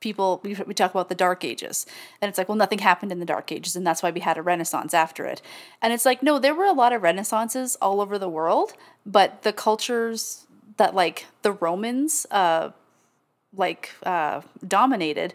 people we, talk about the dark ages and it's like well nothing happened in the dark ages and that's why we had a renaissance after it and it's like no there were a lot of renaissances all over the world but the cultures that like the romans uh like uh dominated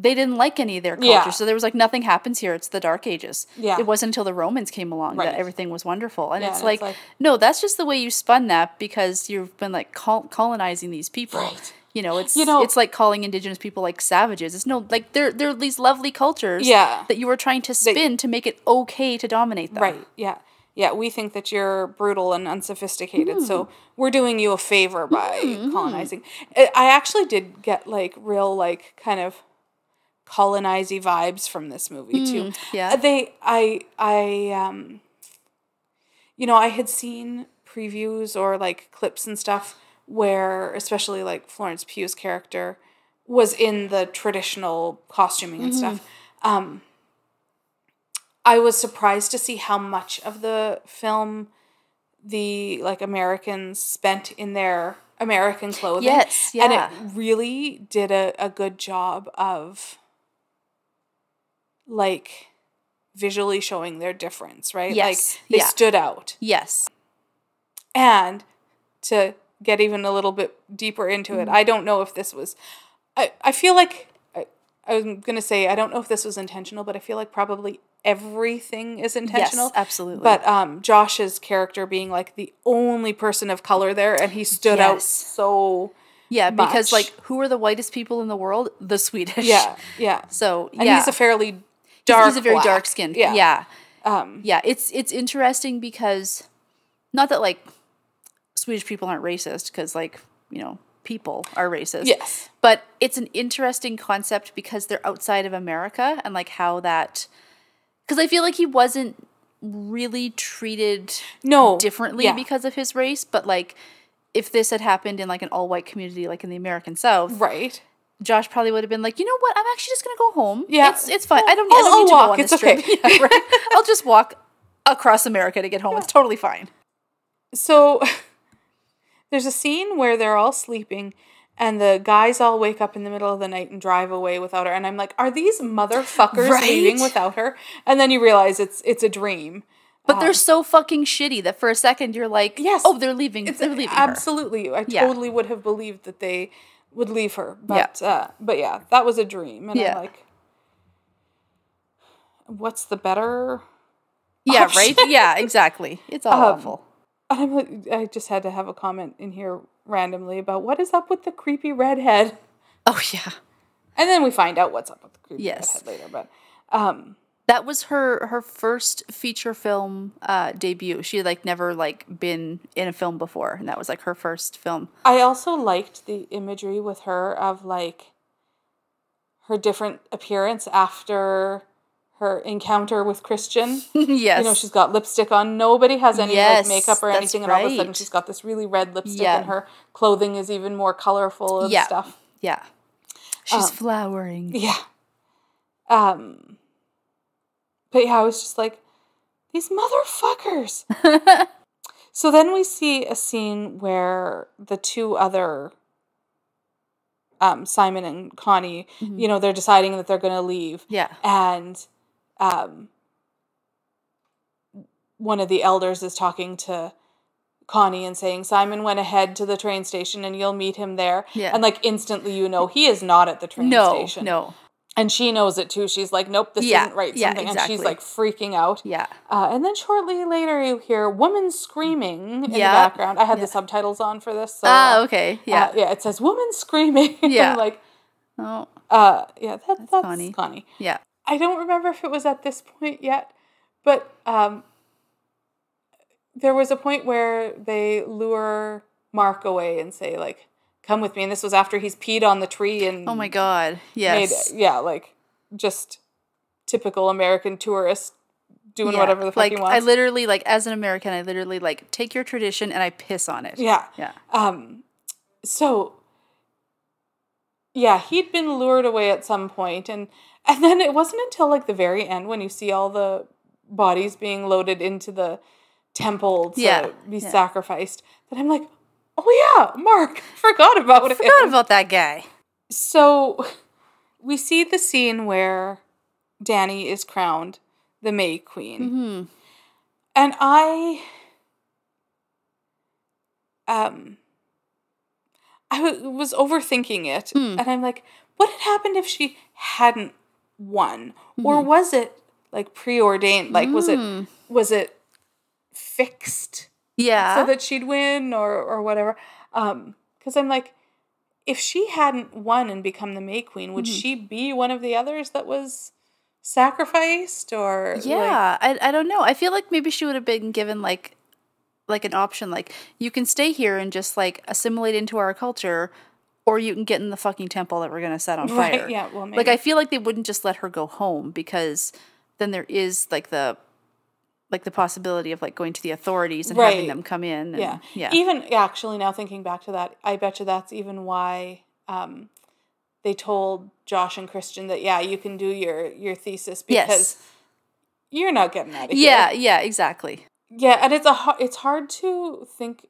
they didn't like any of their culture Yeah. so there was like nothing happens here it's the dark ages Yeah. it wasn't until the romans came along Right. that everything was wonderful and Yeah, it's and like, it's like- no that's just the way you spun that because you've been like col- colonizing these people Right. You know, it's You know- it's like calling indigenous people like savages. It's no like they're they're these lovely cultures Yeah. that you were trying to spin to make it okay to dominate them. Right. Yeah. Yeah. We think that you're brutal and unsophisticated, so Hmm. we're doing you a favor by colonizing. I I actually did get like real, like, kind of colonizing vibes from this movie too. yeah. They, I, I, um, you know, I had seen previews or like clips and stuff where, especially like Florence Pugh's character was in the traditional costuming and stuff. Um, I was surprised to see how much of the film the like Americans spent in their American clothing. Yes, yeah. And it really did a, a good job of like visually showing their difference, right? Yes, Like they yeah. stood out. Yes. And to get even a little bit deeper into Mm-hmm. it, I don't know if this was I, I feel like I, I was gonna say I don't know if this was intentional, but I feel like probably everything is intentional. Yes, absolutely. But um Josh's character being like the only person of color there and he stood out so yeah, because much. like who are the whitest people in the world? The Swedish. yeah, yeah. So And he's a fairly dark he's a very black. dark skinned. Yeah. Yeah. Um Yeah. It's it's interesting because not that like Swedish people aren't racist, because like, you know, people are racist. yes. But it's an interesting concept because they're outside of America and like how that because I feel like he wasn't really treated No. differently yeah. because of his race, but like if this had happened in like an all white community like in the American South, Right. Josh probably would have been like, you know what, I'm actually just gonna go home. Yeah. It's it's fine. I don't, I'll- I don't I'll need walk. to go on It's okay. trip. Yeah, right? I'll just walk across America to get home. It's totally fine. So there's a scene where they're all sleeping and the guys all wake up in the middle of the night and drive away without her and I'm like are these motherfuckers Right? leaving without her and then you realize it's it's a dream But they're um, so fucking shitty that for a second you're like, Yes. oh, they're leaving. it's they're leaving. her. absolutely I Yeah. totally would have believed that they would leave her Yeah. but uh but yeah that was a dream and Yeah. I'm like what's the better Yeah, option. right? Yeah, exactly. It's all Um, awful. I'm like, I just had to have a comment in here randomly about what is up with the creepy redhead Oh yeah. And then we find out what's up with the creepy Yes. redhead later. But um, That was her her first feature film uh, debut. She had like never like been in a film before, and that was like her first film. I also liked the imagery with her of like her different appearance after her encounter with Christian. yes. You know, she's got lipstick on. Nobody has any Yes, like makeup or anything, and all of a sudden she's got this really red lipstick, Yeah. and her clothing is even more colorful and Yeah. stuff. yeah. She's Um, flowering. Yeah. Um. But yeah, I was just like, these motherfuckers. so then we see a scene where the two other, um, Simon and Connie, Mhm. you know, they're deciding that they're going to leave, Yeah. and um, one of the elders is talking to Connie and saying, Simon went ahead to the train station and you'll meet him there. Yeah. And like instantly, you know, he is not at the train No. station. No. And she knows it too. She's like, nope, this Yeah, isn't right. yeah, Something. And she's like freaking out. Yeah. Uh, and then shortly later, you hear woman screaming in Yeah. the background. I had Yeah. the subtitles on for this. So, Ah. uh, Okay. uh, Yeah. yeah, it says woman screaming. Yeah. Like, oh. uh, yeah, that, that's, Connie. Connie. Yeah. I don't remember if it was at this point yet, but um, there was a point where they lure Mark away and say, like, come with me. And this was after he's peed on the tree and Oh my God. made, Yes. yeah, like just typical American tourist doing Yeah. whatever the fuck like he wants. I literally like as an American, I literally like take your tradition and I piss on it. yeah. Yeah. Um, so yeah, he'd been lured away at some point, and and then it wasn't until like the very end when you see all the bodies being loaded into the temple to Yeah, be yeah. sacrificed that I'm like, oh yeah, Mark, forgot about it. Forgot about that guy. So we see the scene where Dani is crowned the May Queen. hmm And I um I w- was overthinking it Hmm. and I'm like what had happened if she hadn't won or was it like preordained like was it Mm. was it fixed Yeah. so that she'd win or or whatever um cuz I'm like if she hadn't won and become the May Queen, would Mm-hmm. she be one of the others that was sacrificed or like- Yeah, I, I don't know. I feel like maybe she would have been given like like an option like you can stay here and just like assimilate into our culture or you can get in the fucking temple that we're going to set on Right, fire. yeah, well, Like. I feel like they wouldn't just let her go home because then there is like the like the possibility of like going to the authorities and having them come in and, yeah. yeah. Even actually now thinking back to that, I bet you that's even why um, they told Josh and Christian that yeah, you can do your your thesis because Yes. you're not getting out of here. yeah, yeah, exactly. Yeah, and it's a it's hard to think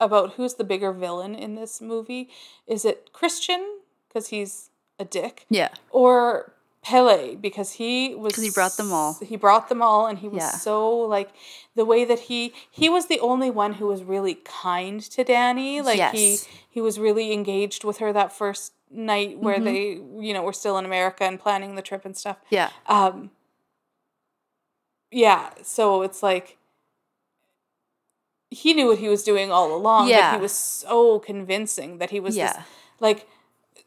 about who's the bigger villain in this movie. Is it Christian because he's a dick, Yeah. or Pelle because he was he brought them all. He brought them all, and he was Yeah. so like the way that he he was the only one who was really kind to Dani. Like he Yes. he was really engaged with her that first night where Mm-hmm. they you know were still in America and planning the trip and stuff. Yeah. Um, yeah, so it's like he knew what he was doing all along, but Yeah. he was so convincing that he was Yeah. this like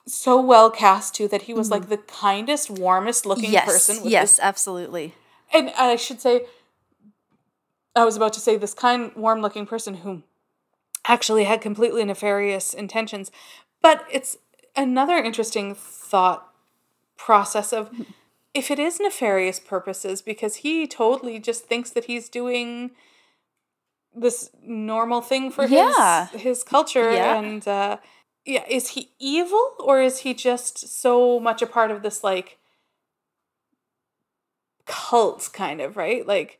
so well cast too that he was like the kindest, warmest looking Mm-hmm. Yes. person. With yes, this, absolutely. and I should say, I was about to say this kind, warm looking person who actually had completely nefarious intentions, but it's another interesting thought process of if it is nefarious purposes because he totally just thinks that he's doing this normal thing for Yeah. his his culture Yeah. and uh yeah is he evil or is he just so much a part of this like cult kind of right like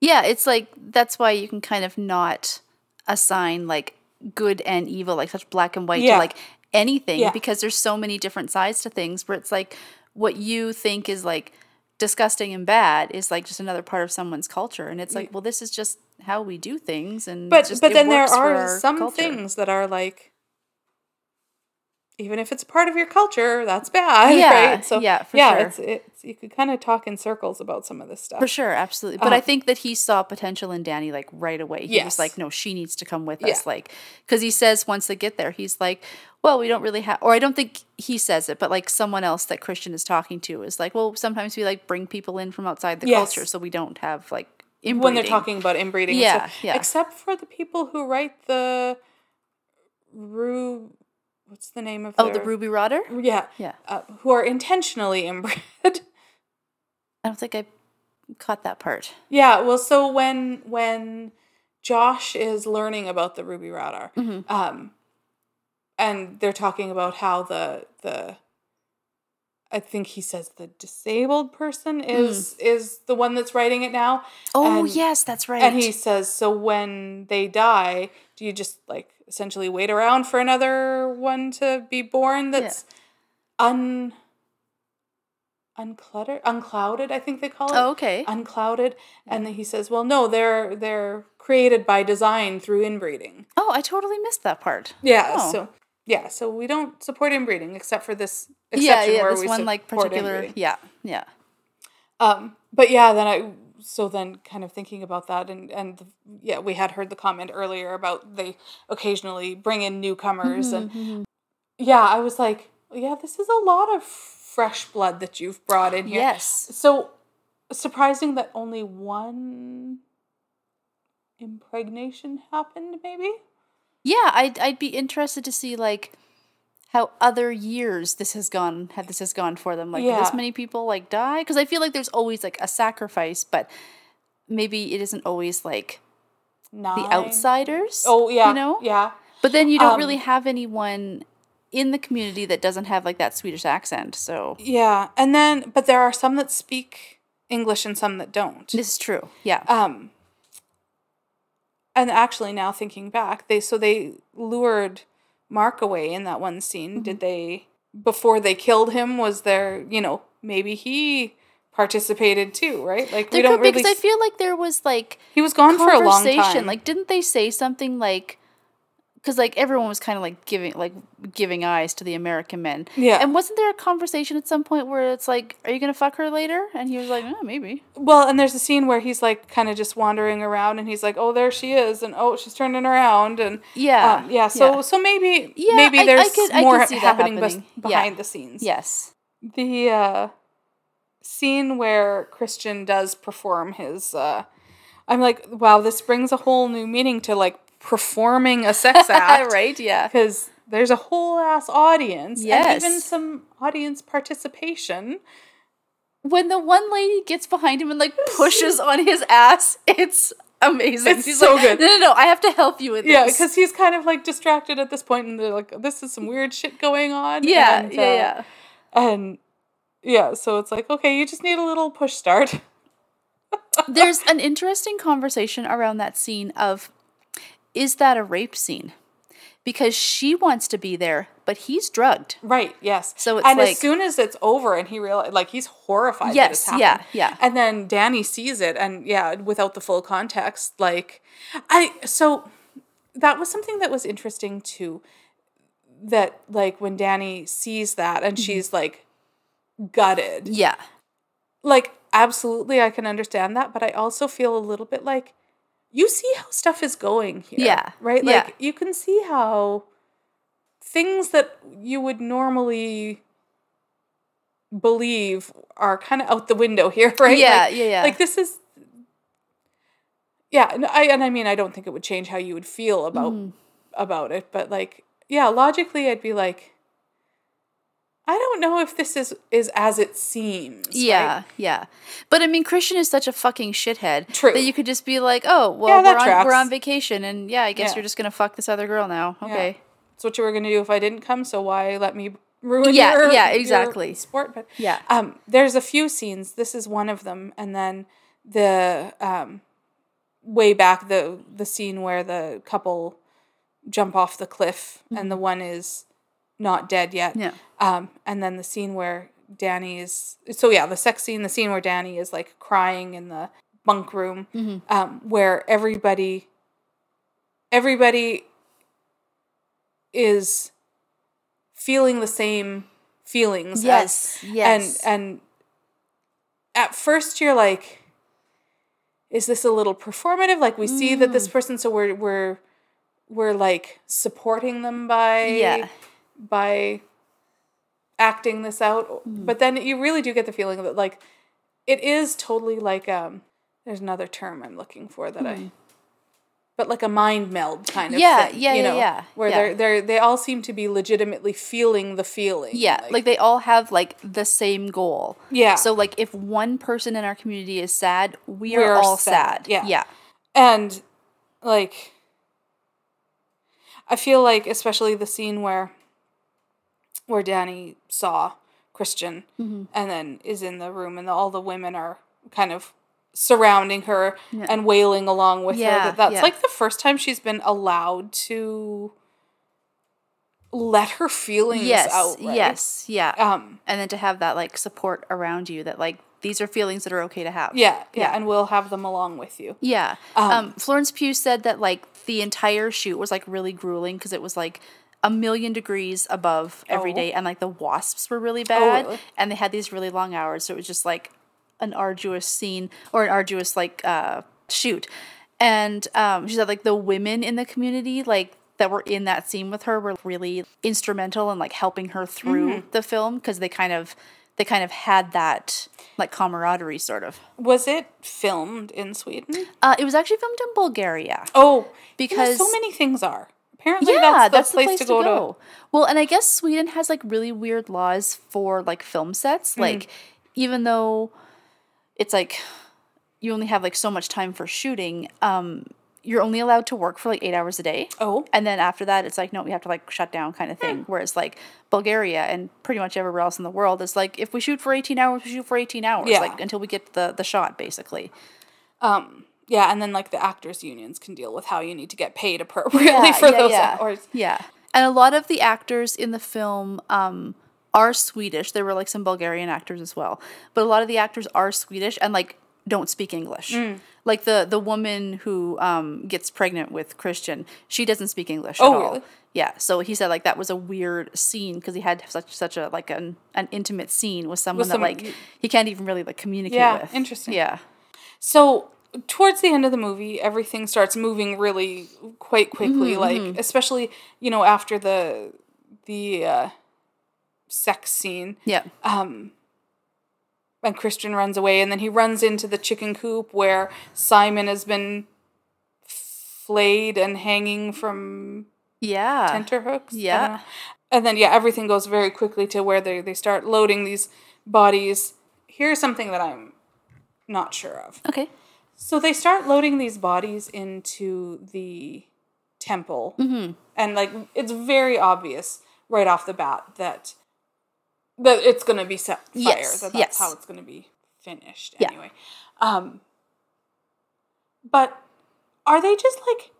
Yeah, it's like that's why you can kind of not assign like good and evil, like such black and white Yeah. to like anything Yeah. because there's so many different sides to things where it's like what you think is like disgusting and bad is like just another part of someone's culture and it's mm. like well this is just how we do things and but just, but then there are some culture. things that are like even if it's part of your culture that's bad Yeah, right so yeah, for yeah sure. it's it's you could kind of talk in circles about some of this stuff For sure, absolutely. But I Um, think that he saw potential in Dani like right away. He Yes. was like, "No, she needs to come with Yeah. us." Like, because he says once they get there, he's like, "Well, we don't really have," or I don't think he says it, but like someone else that Christian is talking to is like, "Well, sometimes we like bring people in from outside the Yes. culture, so we don't have like inbreeding." when they're talking about inbreeding Yeah, yeah. except for the people who write the ru what's the name of Oh, the Rubi Radr. yeah Yeah, uh, who are intentionally inbred I don't think I caught that part. Yeah, well, so when when Josh is learning about the Rubi Radr, Mm-hmm. um, and they're talking about how the the I think he says the disabled person is is the one that's writing it now. Mm. Oh, And- yes, that's right. And he says, so when they die, do you just like essentially wait around for another one to be born that's un uncluttered unclouded, I think they call it oh, okay. unclouded and then he says well no they're they're created by design through inbreeding oh, I totally missed that part. yeah Oh. so yeah so we don't support inbreeding except for this exception yeah, where this we one like particular. inbreeding. Yeah, yeah. um but yeah then i so then kind of thinking about that and and the, yeah we had heard the comment earlier about they occasionally bring in newcomers Mm-hmm, and yeah i was like yeah this is a lot of fresh blood that you've brought in here Yes. So surprising that only one impregnation happened, maybe? Yeah, I'd I'd be interested to see like how other years this has gone had this has gone for them. Like did this many people like die? Because I feel like there's always like a sacrifice, but maybe it isn't always like Nine. the outsiders. Oh yeah. you know. Yeah. But then you don't Um, really have anyone in the community that doesn't have like that Swedish accent. So Yeah. And then but there are some that speak English and some that don't. this is true. Yeah. Um and actually now thinking back, they so they lured Mark away in that one scene. Mm-hmm. Did they before they killed him was there, you know, maybe he participated too, right? Like we there don't could really because I feel like there was like He was gone for a long time. Like, didn't they say something like, because like everyone was kind of like giving like giving eyes to the American men. Yeah. And wasn't there a conversation at some point where it's like, "Are you gonna fuck her later?" And he was like, "Oh, maybe." Well, and there's a scene where he's like kind of just wandering around, and he's like, "Oh, there she is," and "Oh, she's turning around," and Yeah, um, yeah. So yeah. so maybe Yeah, maybe I- there's I more could that happening, bes- happening. Yeah. behind the scenes. Yes. The uh, scene where Christian does perform his, uh, I'm like, wow, this brings a whole new meaning to like performing a sex act, right. Yeah. Because there's a whole ass audience, and even some audience participation. When the one lady gets behind him and like pushes on his ass, it's amazing. It's She's so like, good. No, no, no. I have to help you with this. Yeah, because he's kind of like distracted at this point, and they're like, "This is some weird shit going on." yeah, and, yeah, uh, yeah. and yeah, so it's like, okay, you just need a little push start. There's an interesting conversation around that scene of is that a rape scene? Because she wants to be there, but he's drugged. Right. Yes. So it's and like- as soon as it's over, and he realized, like, he's horrified. that Yes, yeah, yeah. And then Dani sees it, and yeah, without the full context, like, I so that was something that was interesting too. That like when Dani sees that, and mm-hmm. she's like gutted. Yeah. Like, absolutely, I can understand that, but I also feel a little bit like you see how stuff is going here. Yeah, Right? yeah. Like, you can see how things that you would normally believe are kind of out the window here, right? Yeah, Like- yeah, yeah. Like, this is. Yeah, and I and I mean I don't think it would change how you would feel about Mm. about it, but like yeah, logically I'd be like I don't know if this is is as it seems. right? Yeah, yeah. But I mean, Christian is such a fucking shithead True. that you could just be like, "Oh, well, Yeah, we're on tracks. we're on vacation, and yeah, I guess Yeah. you're just gonna fuck this other girl now." Okay. It's what you were gonna do if I didn't come, so why let me ruin Yeah, your yeah, your exactly. sport? But Yeah. um, there's a few scenes. This is one of them, and then the um, way back the the scene where the couple jump off the cliff, and the one is not dead yet. Yeah. Um, and then the scene where Dani is so yeah, the sex scene, the scene where Dani is like crying in the bunk room, Mm-hmm. um, where everybody everybody is feeling the same feelings Yes, as, yes. and and at first you're like is this a little performative like we see that Mm. this person so we're we're we're like supporting them by Yeah. By acting this out Mm-hmm. but then you really do get the feeling that like it is totally like um there's another term i'm looking for that i but like a mind meld kind of Hmm. Yeah, thing, yeah, you yeah, know, yeah, where yeah. they're they're they all seem to be legitimately feeling the feeling Yeah, like, they all have like the same goal. Yeah. So like if one person in our community is sad, we We're are all sad, sad. yeah. Yeah. and like i feel like especially the scene where where dani saw christian Mm-hmm. and then is in the room and all the women are kind of surrounding her Yeah. and wailing along with her that that's yeah. like the first time she's been allowed to let her feelings Yes. out right? Yes. Yeah. um and then to have that like support around you that like these are feelings that are okay to have. yeah, yeah Yeah. and we'll have them along with you Yeah. Um, Um, Florence Pugh said that like the entire shoot was like really grueling because it was like a million degrees above every Oh. day and like the wasps were really bad really? and they had these really long hours so it was just like an arduous scene or an arduous like uh shoot. And um she said like the women in the community like that were in that scene with her were really instrumental in like helping her through Mm-hmm. the film because they kind of they kind of had that like camaraderie sort of. was it filmed in sweden Uh, it was actually filmed in Bulgaria. oh Because- so many things are apparently yeah, that's the place, to go, to Well, and I guess Sweden has like really weird laws for like film sets. Mm-hmm. Like, even though it's like you only have like so much time for shooting, um, you're only allowed to work for like eight hours a day. Oh. Hmm. And then after that, it's like, no, we have to like shut down kind of thing. Whereas like Bulgaria and pretty much everywhere else in the world is like, if we shoot for 18 hours, we shoot for 18 hours. Yeah. Like until we get the, the shot, basically. Um, yeah, and then like the actors' unions can deal with how you need to get paid appropriately for those hours. Yeah. And a lot of the actors in the film um, are Swedish. There were like some Bulgarian actors as well. But a lot of the actors are Swedish and like don't speak English. Mm. Like the the woman who um, gets pregnant with Christian, she doesn't speak English Oh, at all. really? Yeah, so he said like that was a weird scene because he had such such a like an an intimate scene with someone that some- like he can't even really like communicate Yeah, with. interesting. Yeah, So towards the end of the movie, everything starts moving really quite quickly. Mm-hmm, like especially you know after the the uh, sex scene, yeah, um, and Christian runs away, and then he runs into the chicken coop where Simon has been flayed and hanging from yeah. tenterhooks. I don't yeah. And then yeah, everything goes very quickly to where they they start loading these bodies. Here's something that I'm not sure of. Okay. So they start loading these bodies into the temple, Mm-hmm. and like it's very obvious right off the bat that that it's going to be set fire. Yes, That that's yes. how it's going to be finished Yeah. anyway. Um, but are they just like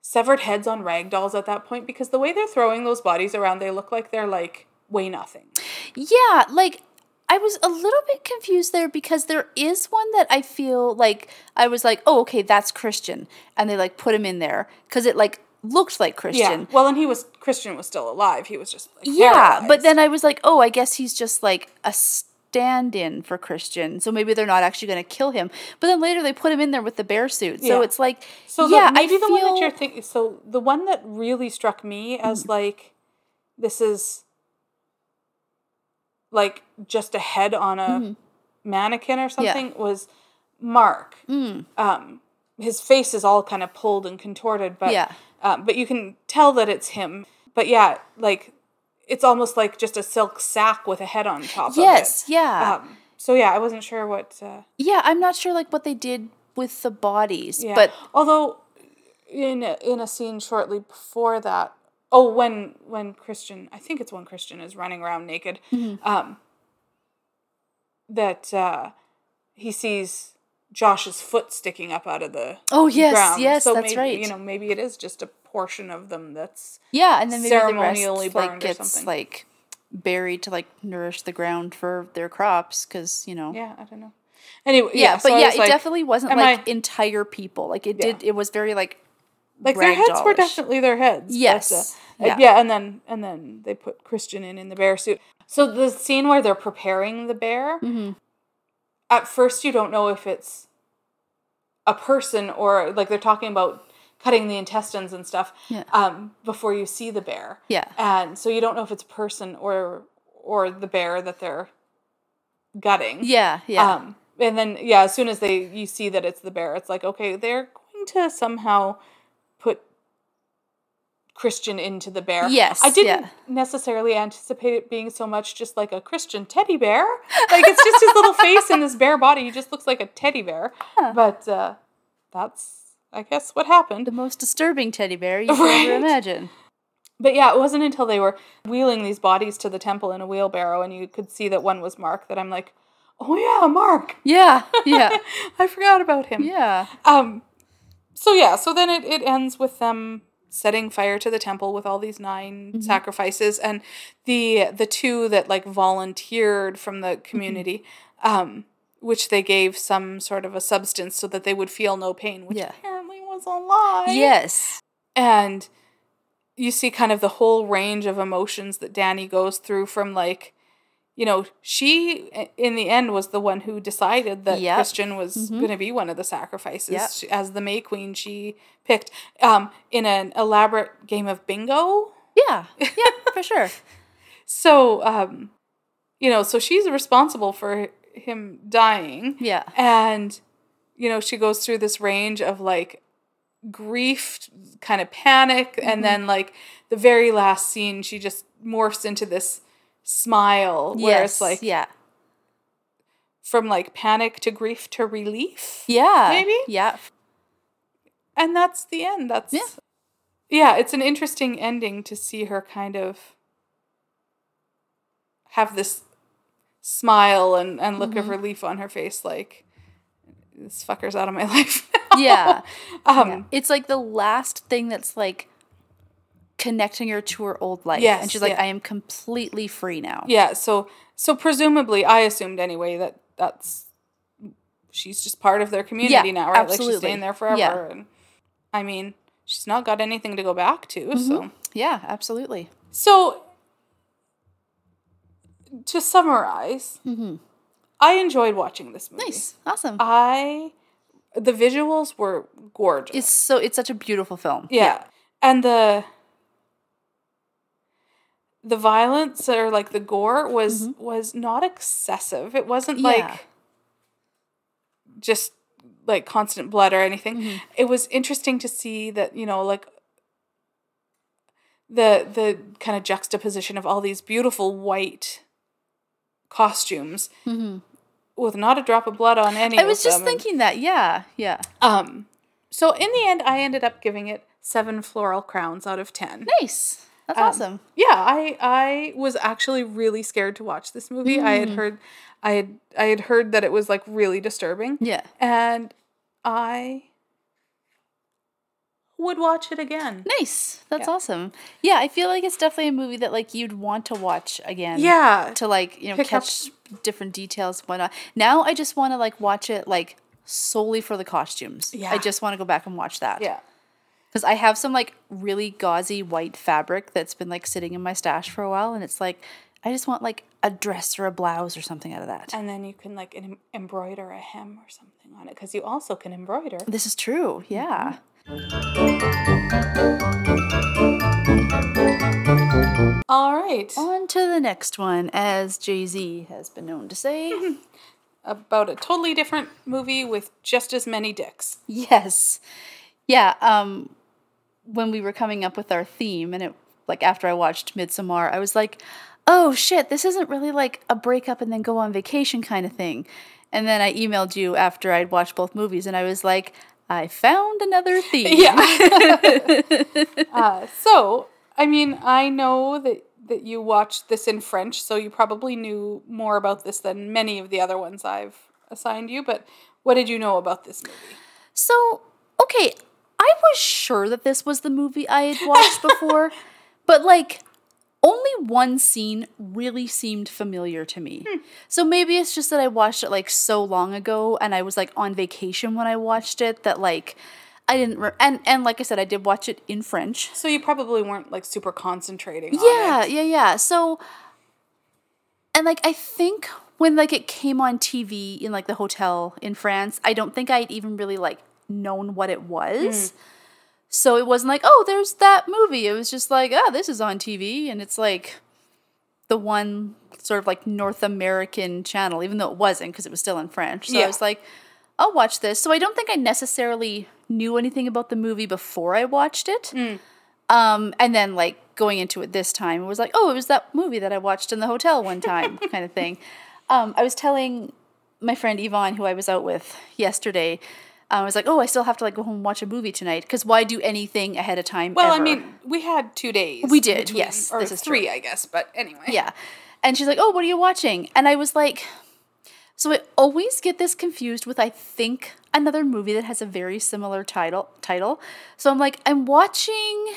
severed heads on rag dolls at that point? Because the way they're throwing those bodies around, they look like they're like weigh nothing. Yeah, like I was a little bit confused there because there is one that I feel like I was like, oh, okay, that's Christian, and they like put him in there because it like looked like Christian. Yeah. Well, and he was Christian was still alive. He was just like, Yeah, but then I was like, oh, I guess he's just like a stand-in for Christian, so maybe they're not actually going to kill him. But then later they put him in there with the bear suit, so Yeah. it's like, So the, yeah, maybe I the feel, one that you're thinking. So the one that really struck me as mm. like, this is like just a head on a Mm-hmm. mannequin or something was Mark. Mm. Um, his face is all kind of pulled and contorted, but Yeah. um, but you can tell that it's him. But yeah, like it's almost like just a silk sack with a head on top yes, of it. yeah, Um, so yeah, I wasn't sure what. Uh, yeah. I'm not sure like what they did with the bodies, Yeah. but although in a, in a scene shortly before that, oh, when when Christian, I think it's when Christian is running around naked, Mm-hmm. um, that uh, he sees Josh's foot sticking up out of the oh yes, ground. yes, so that's maybe, right. You know, maybe it is just a portion of them that's Yeah, and then maybe ceremonially the rest like gets something. like buried to like nourish the ground for their crops because you know. yeah, I don't know. Anyway, Yeah, yeah, but so I yeah, it like- definitely wasn't like I- entire people. Like it Yeah. did. It was very like like their heads were definitely their heads. Yes. uh, uh, Yeah. yeah. and then and then they put Christian in in the bear suit. So the scene where they're preparing the bear, Mm-hmm. at first you don't know if it's a person or like they're talking about cutting the intestines and stuff Yeah. um, before you see the bear. Yeah. and so you don't know if it's a person or or the bear that they're gutting. yeah, yeah, Um, and then yeah, as soon as they you see that it's the bear, it's like okay, they're going to somehow Christian into the bear. Yes, I didn't yeah. necessarily anticipate it being so much just like a Christian teddy bear. Like it's just his little face in this bear body. He just looks like a teddy bear. But uh, that's I guess what happened. the most disturbing teddy bear you could Right. ever imagine. But yeah, it wasn't until they were wheeling these bodies to the temple in a wheelbarrow and you could see that one was Mark that I'm like, oh yeah, Mark. Yeah, yeah, I forgot about him. yeah. Um, so yeah, so then it, it ends with them setting fire to the temple with all these 9 sacrifices and the the two that like volunteered from the community um which they gave some sort of a substance so that they would feel no pain which Yeah. apparently was a lie Yes. and you see kind of the whole range of emotions that Dani goes through from like you know she in the end was the one who decided that Yep. Christian was Mhm. going to be one of the sacrifices Yep. She- as the May Queen she picked um in an elaborate game of bingo Yeah. Yeah, for sure. so um you know so she's responsible for him dying Yeah. and you know she goes through this range of like grief kind of panic Mm-hmm. and then like the very last scene she just morphs into this smile where yes. it's like yeah. from like panic to grief to relief Yeah. Maybe? Yeah. and that's the end that's Yeah. yeah it's an interesting ending to see her kind of have this smile and, and look of Mm-hmm. relief on her face like this fucker's out of my life Yeah. um Yeah. It's like the last thing that's like connecting her to her old life. Yes, and she's like, yeah. I am completely free now. Yeah, so so presumably I assumed anyway that that's she's just part of their community Yeah, now, right? Like absolutely. she's staying there forever. Yeah. And I mean, she's not got anything to go back to. Mm-hmm. So, Yeah, absolutely. so to summarize, mm-hmm. I enjoyed watching this movie. Nice. Awesome. I the visuals were gorgeous. it's so it's such a beautiful film. yeah. And the the violence or like the gore was mm-hmm. was not excessive. It wasn't Yeah. like just like constant blood or anything. Mm-hmm. It was interesting to see that, you know, like the the kind of juxtaposition of all these beautiful white costumes mm-hmm. with not a drop of blood on any I was just them. thinking that. Yeah. Yeah. um, so in the end, I ended up giving it seven floral crowns out of ten. Nice. That's Um, awesome. Yeah, I I was actually really scared to watch this movie. I Mm. had heard, I had I had heard that it was like really disturbing, Yeah. and I would watch it again. Nice. That's Yeah. awesome. Yeah, I feel like it's definitely a movie that like you'd want to watch again. Yeah, To like, you know, Pick up- catch different details, whatnot. Now I just want to like watch it like solely for the costumes. Yeah. I just want to go back and watch that. yeah. Because I have some like really gauzy white fabric that's been like sitting in my stash for a while, and it's like I just want like a dress or a blouse or something out of that. And then you can like em- embroider a hem or something on it because you also can embroider. This is true. Yeah. All right, On to the next one, as Jay Z has been known to say. about a totally different movie with just as many dicks. yes. Yeah. Um, when we were coming up with our theme, and it like after I watched Midsommar, I was like, "Oh shit, this isn't really like a breakup and then go on vacation kind of thing." And then I emailed you after I'd watched both movies, and I was like, "I found another theme." Yeah. uh, so, I mean, I know that that you watched this in French, so you probably knew more about this than many of the other ones I've assigned you. But what did you know about this movie? So, okay, I was sure that this was the movie I had watched before, but like only one scene really seemed familiar to me. Hmm. So maybe it's just that I watched it like so long ago and I was like on vacation when I watched it that like I didn't re- and and like I said I did watch it in French. So you probably weren't like super concentrating. Yeah, yeah, yeah. So and like I think when like it came on TV in like the hotel in France, I don't think I'd even really like known what it was. So it wasn't like, oh, there's that movie. It was just like, oh, this is on TV and it's like the one sort of like North American channel, even though it wasn't because it was still in French. So I was like, I'll watch this. So I don't think I necessarily knew anything about the movie before I watched it. Um, and then like going into it this time, it was like, oh, it was that movie that I watched in the hotel one time, kind of thing. Um, I was telling my friend Yvonne, who I was out with yesterday, I was like, oh, I still have to like go home and watch a movie tonight because why do anything ahead of time? Well, I mean, we had two days. We did, yes, or this is three, true. I guess. But anyway. Yeah. And she's like, "Oh, what are you watching?" And I was like, so I always get this confused with I think another movie that has a very similar title title. So I'm like, I'm watching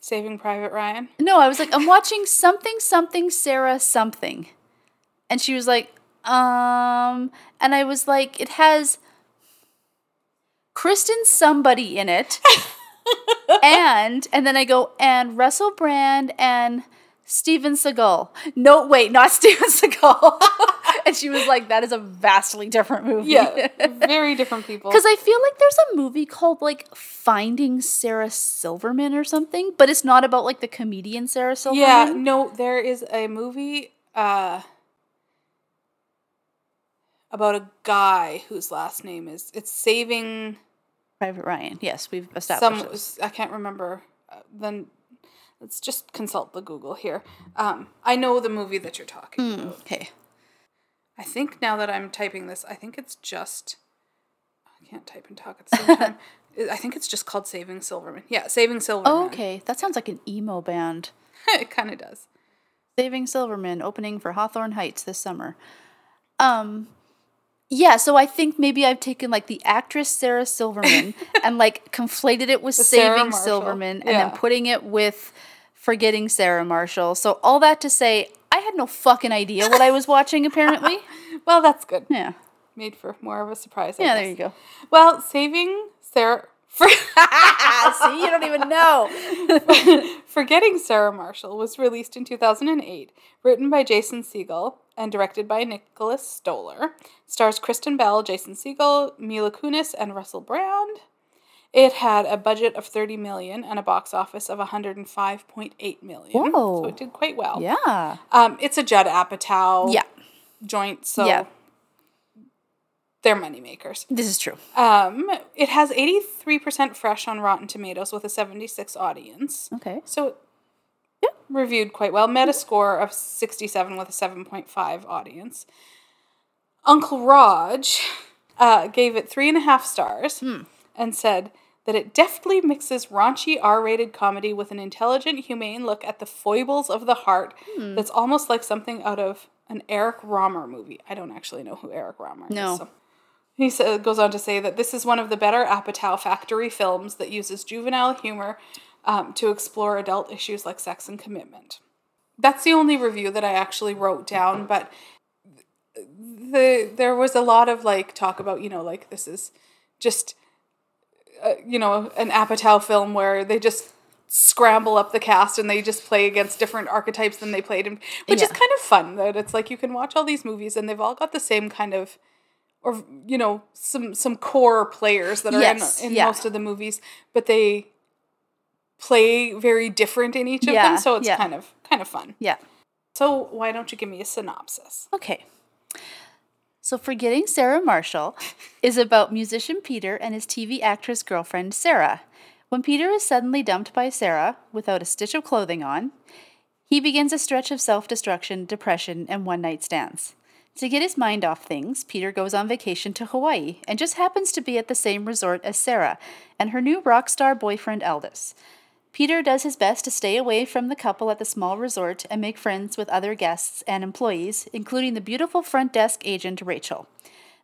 Saving Private Ryan. No, I was like, I'm watching something something Sarah something. And she was like, um and I was like, it has Kristen somebody in it. and and then I go, and Russell Brand and Steven Seagal. No, wait, not Steven Seagal. and she was like, that is a vastly different movie. Yeah, very different people. Because I feel like there's a movie called like Finding Sarah Silverman or something, but it's not about like the comedian Sarah Silverman. Yeah, no, there is a movie uh about a guy whose last name is it's saving Private Ryan. Yes, we've some established this. I can't remember uh, then let's just consult the Google here. Um I know the movie that you're talking about. Okay. I think now that I'm typing this, I think it's just I can't type and talk at the same time. I think it's just called Saving Silverman. Yeah, Saving Silverman. Oh, okay. That sounds like an emo band. it kind of does. Saving Silverman opening for Hawthorne Heights this summer. Um yeah, so I think maybe I've taken like the actress Sarah Silverman and like conflated it with Saving. Silverman and Yeah. then putting it with Forgetting Sarah Marshall. So all that to say, I had no fucking idea what I was watching apparently. Well, that's good. Yeah. made for more of a surprise. I Yeah, guess. there you go. Well, saving Sarah. For, See, you don't even know. Forgetting Sarah Marshall was released in 2008, written by Jason Segel and directed by Nicholas Stoller. Stars Kristen Bell, Jason Segel, Mila Kunis, and Russell Brand. It had a budget of 30 million and a box office of 105.8 million. Whoa. So it did quite well. Yeah. Um, it's a Judd Apatow Yeah. joint, so Yeah. They're moneymakers. This is true. Um, it has 83% fresh on Rotten Tomatoes with a 76 audience. Okay. So yeah, reviewed quite well. Metascore of 67 with a 7.5 audience. Uncle Raj uh, gave it three and a half stars and said that it deftly mixes raunchy R-rated comedy with an intelligent, humane look at the foibles of the heart that's almost like something out of an Eric Rohmer movie. I don't actually know who Eric Rohmer No. is. So. He sa goes on to say that this is one of the better Apatow Factory films that uses juvenile humor um, to explore adult issues like sex and commitment. That's the only review that I actually wrote down, but the there was a lot of like talk about you know like this is just uh, you know an Apatow film where they just scramble up the cast and they just play against different archetypes than they played in which is kind of fun that it's like you can watch all these movies and they've all got the same kind of or you know some some core players that are Yes, in, in yeah. most of the movies but they play very different in each of Yeah, them so it's yeah. kind of kind of fun Yeah. so why don't you give me a synopsis Okay. So, Forgetting Sarah Marshall is about musician Peter and his TV actress girlfriend Sarah. When Peter is suddenly dumped by Sarah without a stitch of clothing on, he begins a stretch of self destruction, depression, and one night stands. To get his mind off things, Peter goes on vacation to Hawaii and just happens to be at the same resort as Sarah and her new rock star boyfriend Aldous. Peter does his best to stay away from the couple at the small resort and make friends with other guests and employees, including the beautiful front desk agent Rachel.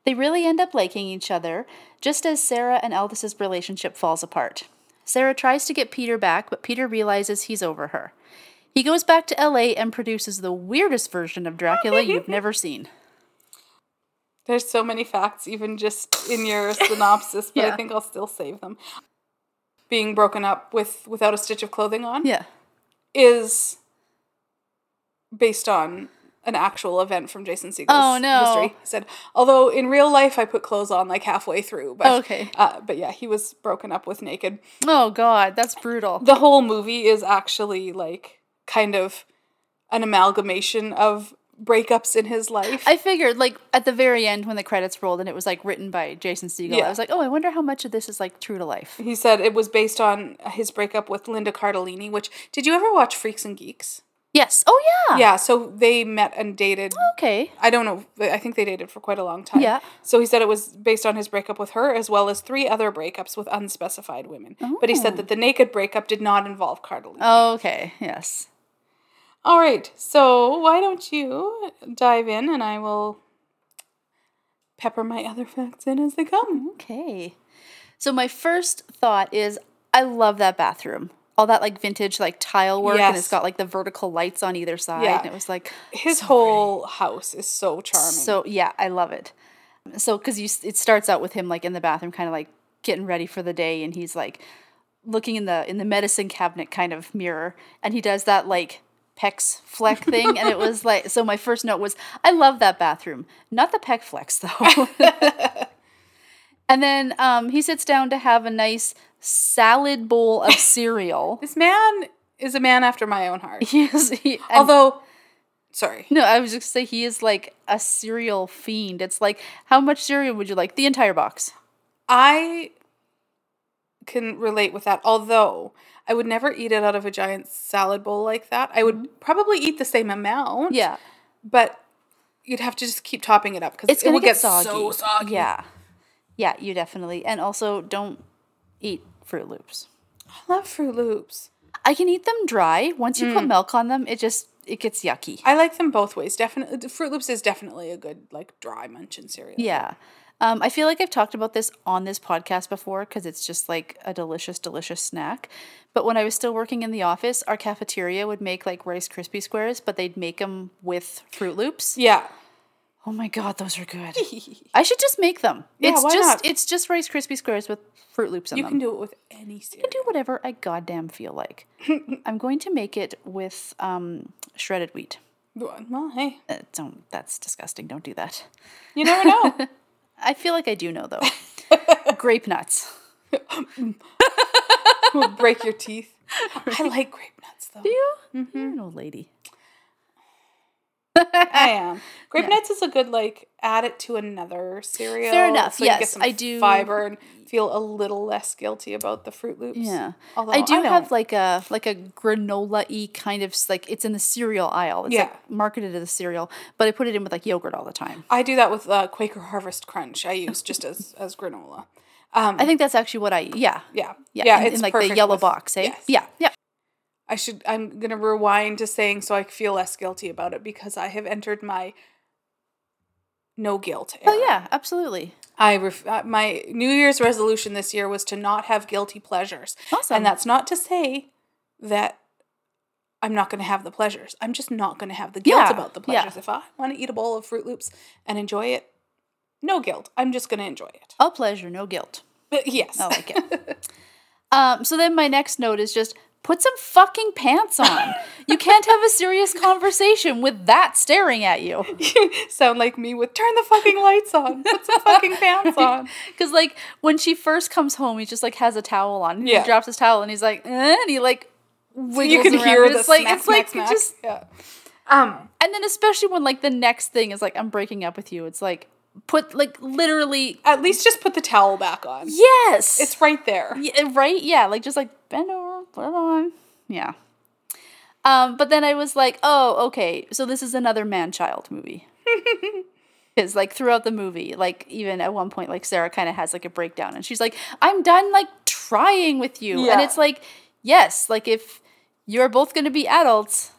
They really end up liking each other, just as Sarah and Aldous' relationship falls apart. Sarah tries to get Peter back, but Peter realizes he's over her. He goes back to LA and produces the weirdest version of Dracula you've never seen. There's so many facts, even just in your synopsis, but I think I'll still save them. Being broken up with without a stitch of clothing on Yeah. is based on an actual event from Jason Segel's Oh, no. history. He said, although in real life I put clothes on like halfway through, but Okay. uh, but yeah, he was broken up with naked. Oh, God, that's brutal. The whole movie is actually like kind of an amalgamation of breakups in his life. I figured, like, at the very end when the credits rolled and it was, like, written by Jason Segel, Yeah. I was like, oh, I wonder how much of this is, like, true to life. He said it was based on his breakup with Linda Cardellini, which did you ever watch Freaks and Geeks? Yes. Oh, yeah. Yeah, so they met and dated. Okay. I don't know. I think they dated for quite a long time. Yeah. So he said it was based on his breakup with her as well as three other breakups with unspecified women. But he said that oh. the naked breakup did not involve Cardellini. Okay. Yes. All right. So why don't you dive in and I will pepper my other facts in as they come. Okay. So my first thought is I love that bathroom. All that like vintage like tile work and it's got like the vertical lights on either side. Yeah. And it was like His whole house is so charming. so yeah, I love it. So cuz you it starts out with him like in the bathroom kind of like getting ready for the day and he's like looking in the in the medicine cabinet kind of mirror and he does that like pecs fleck thing and it was like so my first note was I love that bathroom. Not the pec flex though. and then um he sits down to have a nice salad bowl of cereal. this man is a man after my own heart. he is he, Although, sorry. no, I was just say he is like a cereal fiend. It's like how much cereal would you like? The entire box. I can relate with that. Although I would never eat it out of a giant salad bowl like that. I would probably eat the same amount. Mm-hmm. Yeah. But you'd have to just keep topping it up because it will get, get, soggy. so soggy. Yeah. Yeah, you definitely. And also don't eat Fruit Loops. I love Fruit Loops. I can eat them dry. Once you Mm. put milk on them, it just it gets yucky. I like them both ways. Definitely, Fruit Loops is definitely a good like dry munchin cereal. Yeah. Um, I feel like I've talked about this on this podcast before because it's just like a delicious, delicious snack. But when I was still working in the office, our cafeteria would make like Rice Krispie squares, but they'd make them with Fruit Loops. Yeah. Oh my god, those are good. I should just make them. Yeah, it's why just not? it's just Rice Krispie squares with Fruit Loops in You them. can do it with any cereal. do whatever I goddamn feel like. I'm going to make it with um, shredded wheat. Well, hey, Uh, don't. That's disgusting. Don't do that. you never know. I feel like I do know though. Grape nuts. Break your teeth. I like grape nuts though. Do you? Mm-hmm. You're an old lady. I am. Grape nuts is a good like add it to another cereal. Fair enough, So you get yes, some I do- fiber and feel a little less guilty about the Fruit Loops. Yeah, Although I do don't. have like a like a granola y kind of like it's in the cereal aisle. It's Yeah. like marketed as a cereal, but I put it in with like yogurt all the time. I do that with uh, Quaker Harvest Crunch. I use just as as granola. Um, I think that's actually what I yeah yeah, yeah, in, it's in like the yellow with- box. Hey, yes. yeah, yeah. I should. I'm gonna rewind to saying so I feel less guilty about it because I have entered my no guilt. Oh yeah, absolutely. I ref- uh, my New Year's resolution this year was to not have guilty pleasures. Awesome. And that's not to say that I'm not going to have the pleasures. I'm just not going to have the guilt Yeah, about the yeah. pleasures. If I want to eat a bowl of Fruit Loops and enjoy it, no guilt. I'm just going to enjoy it. All pleasure, no guilt. But yes. I like it. um, so then my next note is just put some fucking pants on. you can't have a serious conversation with that staring at you. you sound like me with turn the fucking lights on. Put some fucking pants on. Because like when she first comes home, he just like has a towel on. Yeah. He drops his towel and he's like, eh, and he like wiggles You can around. hear And the it's like smack, it's like smack. just yeah. Um, and then especially when like the next thing is like I'm breaking up with you. It's like put like literally at least just put the towel back on. yes. It's right there. Yeah, right? Yeah, like just like bend over, put on. Yeah. Um, but then I was like, oh, okay, so this is another man child movie. Because like throughout the movie, like even at one point, like Sarah kind of has like a breakdown, and she's like, "I'm done like trying with you," and it's like, yes, like if you're both going to be adults,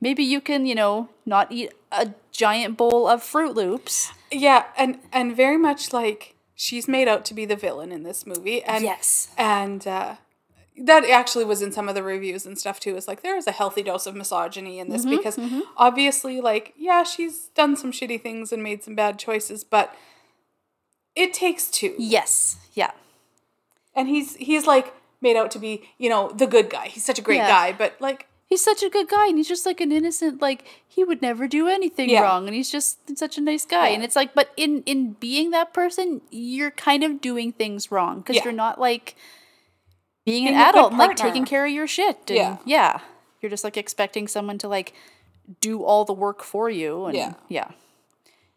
maybe you can, you know, not eat a giant bowl of Fruit Loops. Yeah, and and very much like she's made out to be the villain in this movie, and Yes. and uh, that actually was in some of the reviews and stuff too. Is like there is a healthy dose of misogyny in this mm-hmm, because mm-hmm. obviously, like, yeah, she's done some shitty things and made some bad choices, but it takes two, Yes. Yeah. and he's he's like made out to be you know the good guy. He's such a great Yeah. guy, but like he's such a good guy and he's just like an innocent like he would never do anything Yeah. wrong and he's just such a nice guy and it's like but in in being that person you're kind of doing things wrong because Yeah. you're not like being, Being an adult and, like taking care of your shit and Yeah. yeah you're just like expecting someone to like do all the work for you and Yeah. yeah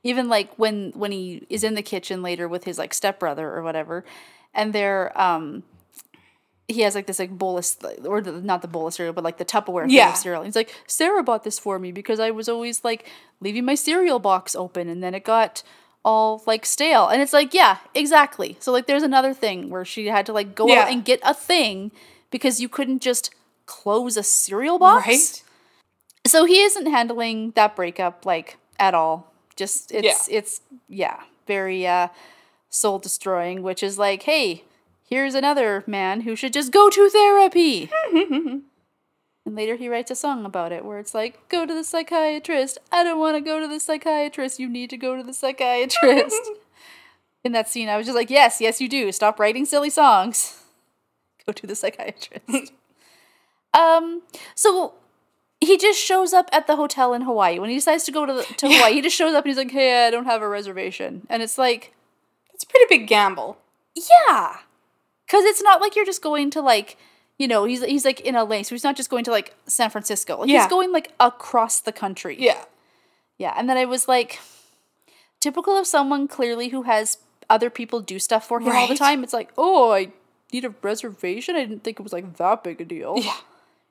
even like when when he is in the kitchen later with his like stepbrother or whatever and they're um he has like this like bowl of or the, not the bowl of cereal but like the tupperware Yeah. of cereal he's like sarah bought this for me because i was always like leaving my cereal box open and then it got all like stale. And it's like yeah exactly. So like there's another thing where she had to like go Yeah. out and get a thing because you couldn't just close a cereal box. Right. so he isn't handling that breakup like at all. Just it's it's yeah very uh soul destroying which is like hey here's another man who should just go to therapy and later he writes a song about it where it's like go to the psychiatrist. I don't want to go to the psychiatrist. You need to go to the psychiatrist. In that scene i was just like yes yes you do. Stop writing silly songs. Go to the psychiatrist. Um so he just shows up at the hotel in Hawaii. When he decides to go to the, to Hawaii. He just shows up and he's like, "Hey, I don't have a reservation," and it's like, It's a pretty big gamble. yeah, because it's not like you're just going to like, you know, he's he's like in LA, so he's not just going to like San Francisco. Like, Yeah. He's going like across the country. Yeah. yeah. And then I was like, typical of someone clearly who has other people do stuff for him all the time. It's like, oh, I need a reservation. I didn't think it was like that big a deal. Yeah.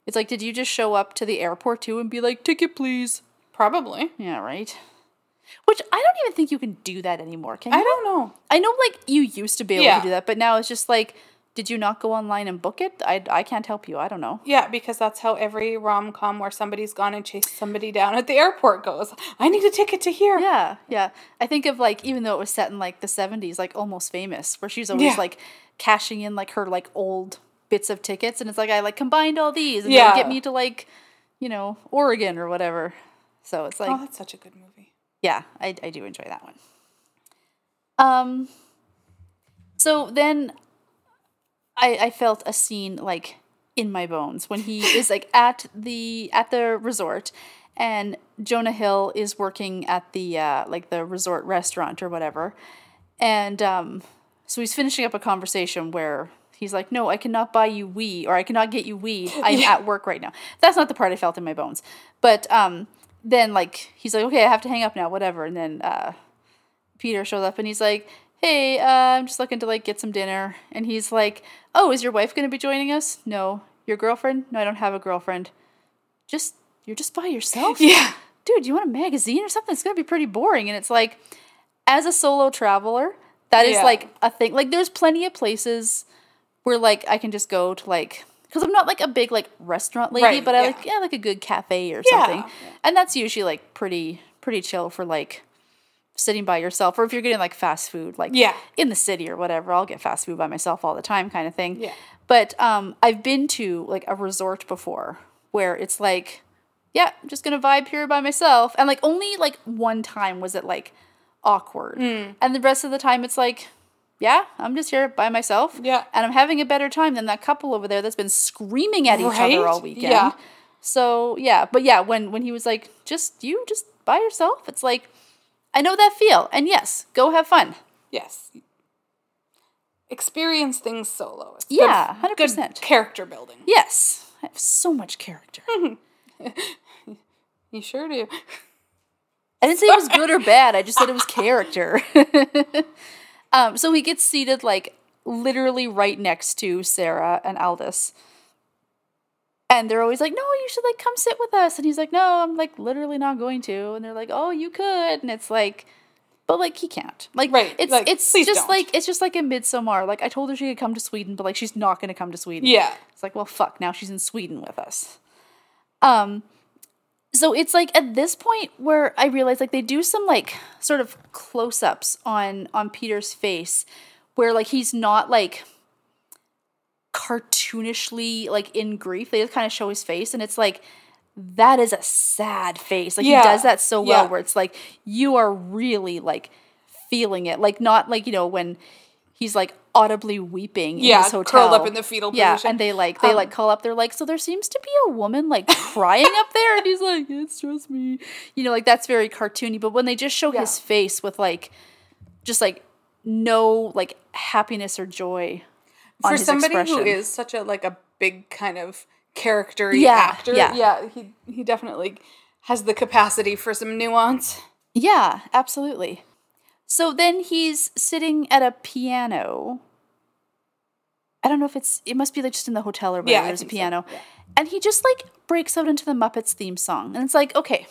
It's like, did you just show up to the airport too and be like, ticket, please? Probably. Yeah, right. Which I don't even think you can do that anymore. Can you? I don't know. I know, like you used to be able Yeah. to do that, but now it's just like, did you not go online and book it? I, I can't help you. I don't know. Yeah, because that's how every rom com where somebody's gone and chased somebody down at the airport goes. I need a ticket to here. Yeah, yeah. I think of like even though it was set in like the seventies, like almost famous, where she's always Yeah. like cashing in like her like old bits of tickets, and it's like I like combined all these, and Yeah. get me to like, you know, Oregon or whatever. So it's like, Oh, that's such a good movie. Yeah, I, I do enjoy that one. Um, so then I, I felt a scene like in my bones when he is like at the at the resort and Jonah Hill is working at the uh, like the resort restaurant or whatever. And um, so he's finishing up a conversation where he's like, "No, I cannot buy you weed, or I cannot get you weed. I'm Yeah. at work right now." That's not the part I felt in my bones. But um, then like he's like, "Okay, I have to hang up now, whatever." And then uh, Peter shows up and he's like, "Hey, uh, I'm just looking to like get some dinner." And he's like, "Oh, is your wife going to be joining us?" "No." "Your girlfriend?" "No, I don't have a girlfriend." "Just you're just by yourself?" Yeah. dude, you want a magazine or something? It's gonna be pretty boring. And it's like, as a solo traveler, that is Yeah. like a thing. Like, there's plenty of places where like I can just go to like, because I'm not like a big like restaurant lady, Right, but I yeah. like yeah like a good cafe or Yeah, something, yeah. and that's usually like pretty pretty chill for like sitting by yourself, or if you're getting like fast food, like Yeah. in the city or whatever. I'll get fast food by myself all the time, kind of thing. Yeah. But um, I've been to like a resort before where it's like, yeah, I'm just gonna vibe here by myself, and like only like one time was it like awkward, Hmm. and the rest of the time it's like, yeah, I'm just here by myself, Yeah. and I'm having a better time than that couple over there that's been screaming at each other all weekend. Yeah. So yeah, but yeah, when when he was like, just you, just by yourself, it's like, I know that feel, and yes, go have fun. Yes. Experience things solo. It's Yeah, Good 100%. character building. Yes, I have so much character. You sure do. I didn't say it was good or bad. I just said it was character. um, so he gets seated like literally right next to Sarah and Aldous. And they're always like, "No, you should like come sit with us." And he's like, "No, I'm like literally not going to." And they're like, "Oh, you could." And it's like, but like he can't. Like Right, it's like, it's just don't. like it's just like in Midsommar. Like I told her she could come to Sweden, but like she's not going to come to Sweden. Yeah. It's like, well, fuck, now she's in Sweden with us. Um, so it's like at this point where I realize like they do some like sort of close ups on on Peter's face, where like he's not like cartoonishly like in grief. They just kind of show his face, and it's like that is a sad face. Like Yeah, he does that so well, yeah. where it's like you are really like feeling it, like not like you know when he's like audibly weeping in Yeah, his hotel, curled up in the fetal yeah, position. and they like they Um, like call up. They're like, so there seems to be a woman like crying up there, and he's like, it's just me. You know, like that's very cartoony. But when they just show his face with like, just like no like happiness or joy For somebody who expression. is such a like a big kind of character Yeah, actor, yeah. yeah, he he definitely has the capacity for some nuance. Yeah, absolutely. So then he's sitting at a piano. I don't know if it's it must be like just in the hotel or whatever. Yeah, There's a think so, piano. yeah. And he just like breaks out into the Muppets theme song. And it's like, okay,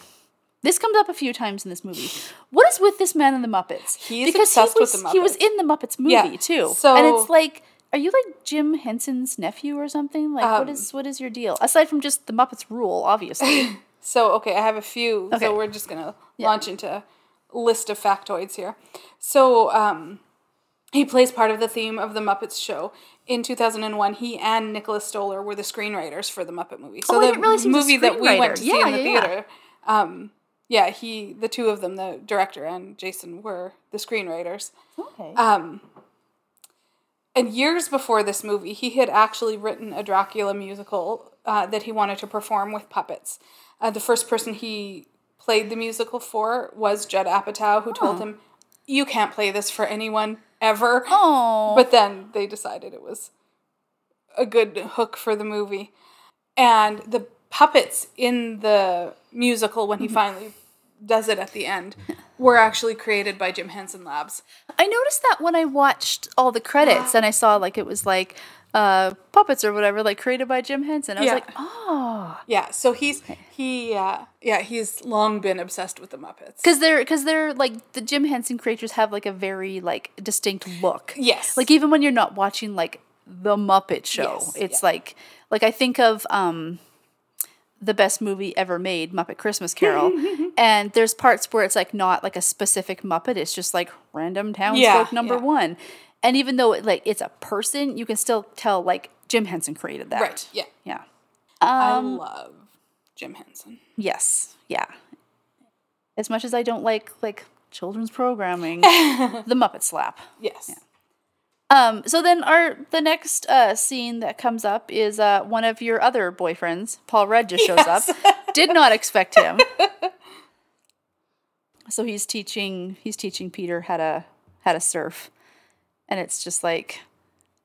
this comes up a few times in this movie. What is with this man in the Muppets? He's obsessed he with was, the He was in the Muppets movie Yeah, too. and it's like, are you like Jim Henson's nephew or something? Like, what Um, is what is your deal? Aside from just the Muppets rule, obviously. So okay, I have a few. Okay. So we're just gonna Yeah. launch into a list of factoids here. So um, he plays part of the theme of the Muppets show. In 2001, he and Nicholas Stoller were the screenwriters for the Muppet movie. So Oh, the didn't realize he was a movie that we went to see in the Yeah, yeah, yeah. theater. Um, yeah, he, the two of them, the director and Jason, were the screenwriters. okay. Um, and years before this movie, he had actually written a Dracula musical uh, that he wanted to perform with puppets. Uh, the first person he played the musical for was Judd Apatow, who told him, "You can't play this for anyone ever." oh, But then they decided it was a good hook for the movie. And the puppets in the musical, when he finally does it at the end, were actually created by Jim Henson Labs. I noticed that when I watched all the credits and I saw like it was like uh puppets or whatever, like created by Jim Henson. I was Yeah. like, oh, Yeah, so he's he uh yeah, he's long been obsessed with the Muppets. because they're because they're like the Jim Henson creatures have like a very like distinct look. Yes. Like even when you're not watching like the Muppet Show, Yes, it's yeah. like like I think of um the best movie ever made, Muppet Christmas Carol, and there's parts where it's like not like a specific Muppet, it's just like random townsfolk Yeah, number yeah. one, and even though it, like it's a person, you can still tell like Jim Henson created that. Right. Yeah. Yeah. I Um, love Jim Henson. Yes. Yeah. As much as I don't like like children's programming, the Muppet Slap. Yes. Um, so then our the next uh, scene that comes up is uh, one of your other boyfriends, Paul Rudd, just shows Yes. up. Did not expect him. so he's teaching he's teaching Peter how to how to surf, and it's just like,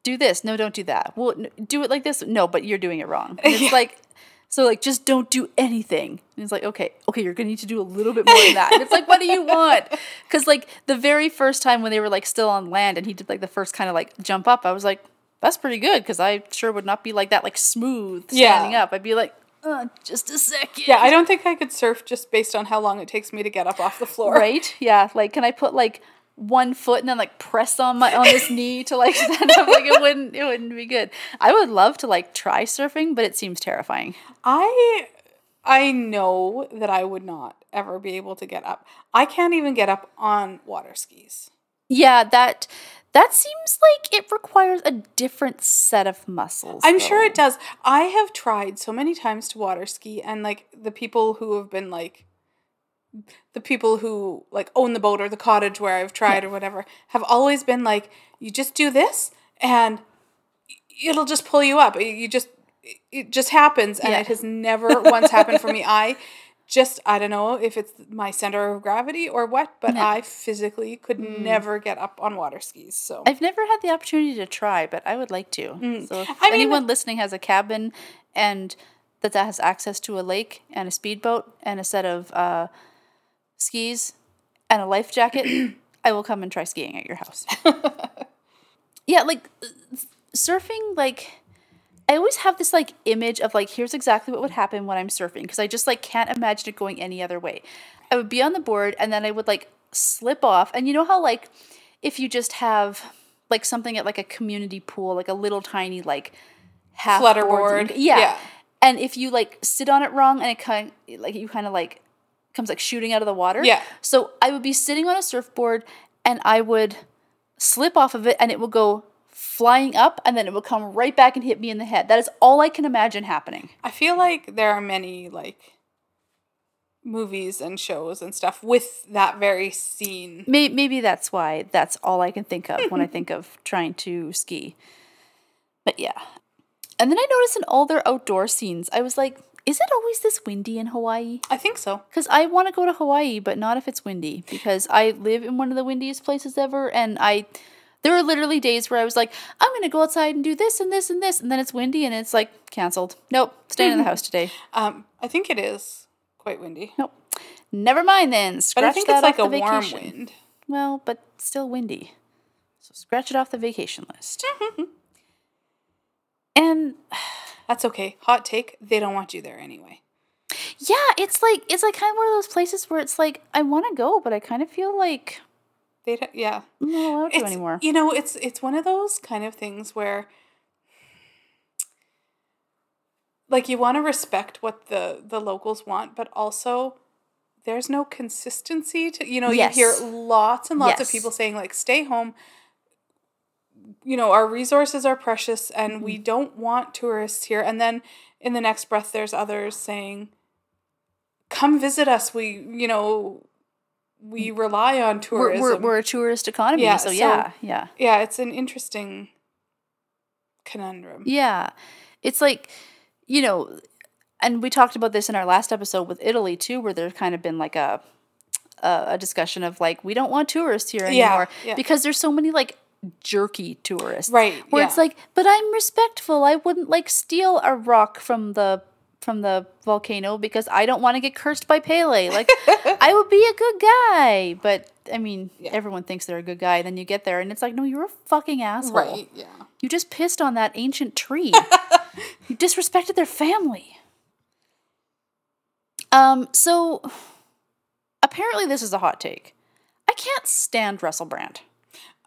do this, no, don't do that. Well, do it like this, no, but you're doing it wrong. And it's like. So like just don't do anything. And it's like, okay, okay, you're gonna need to do a little bit more than that. And it's like, what do you want? Because like the very first time when they were like still on land and he did like the first kind of like jump up, I was like, that's pretty good because I sure would not be like that, like smooth Yeah. standing up. I'd be like, uh, just a second. Yeah, I don't think I could surf just based on how long it takes me to get up off the floor. Right? Yeah. Like, can I put like one foot and then like press on my on this knee to like stand up? Like it wouldn't it wouldn't be good. I would love to like try surfing, but it seems terrifying. I I know that I would not ever be able to get up. I can't even get up on water skis. Yeah, that that seems like it requires a different set of muscles. I'm sure it does. I have tried so many times to water ski and like the people who have been like the people who like own the boat or the cottage where I've tried or whatever have always been like you just do this and it'll just pull you up. You just it just happens and Yeah. it has never once happened for me. I just I don't know if it's my center of gravity or what, but Yeah. I physically could never get up on water skis. So I've never had the opportunity to try, but I would like to. So if Mm. I mean, anyone listening has a cabin and that that has access to a lake and a speedboat and a set of uh, skis and a life jacket, I will come and try skiing at your house. yeah, like surfing, like I always have this like image of like here's exactly what would happen when I'm surfing because I just like can't imagine it going any other way. I would be on the board and then I would like slip off, and you know how like if you just have like something at like a community pool, like a little tiny like half Flutter board, board, yeah. yeah. And if you like sit on it wrong and it kind like you kind of like comes like shooting out of the water. Yeah. So I would be sitting on a surfboard and I would slip off of it and it would go flying up and then it would come right back and hit me in the head. That is all I can imagine happening. I feel like there are many like movies and shows and stuff with that very scene. Maybe, maybe that's why that's all I can think of when I think of trying to ski. But yeah. And then I noticed in all their outdoor scenes, I was like, is it always this windy in Hawaii? I think so. Because I want to go to Hawaii, but not if it's windy. Because I live in one of the windiest places ever, and I there were literally days where I was like, I'm gonna go outside and do this and this and this, and then it's windy and it's like canceled. Nope, staying in the house today. Um, I think it is quite windy, Nope. Never mind then. but I think that it's like a the warm vacation. wind. Well, but still windy. So scratch it off the vacation list. and That's okay. Hot take: they don't want you there anyway. yeah, it's like it's like kind of one of those places where it's like I want to go, but I kind of feel like They don't, yeah. I'm not allowed to anymore. You know, it's it's one of those kind of things where like you want to respect what the the locals want, but also there's no consistency to you know, Yes. you hear lots and lots of people saying like stay home. You know, our resources are precious and Mm-hmm. we don't want tourists here. And then in the next breath there's others saying come visit us. We, you know, we rely on Mm. We're, tourism. we're, we're a tourist economy, Yeah, so so- yeah, yeah. yeah, it's an interesting conundrum. Yeah. It's like, you know, and we talked about this in our last episode with Italy too, where there's kind of been like a a, a discussion of like we don't want tourists here Yeah, anymore yeah. because there's so many like jerky tourists. Right, Where yeah. it's like, but I'm respectful. I wouldn't like steal a rock from the from the volcano because I don't want to get cursed by Pele. Like I would be a good guy. But I mean, Yeah. everyone thinks they're a good guy. Then you get there and it's like, no, you're a fucking asshole. Right, yeah. You just pissed on that ancient tree. you disrespected their family. Um, so apparently this is a hot take. I can't stand Russell Brand.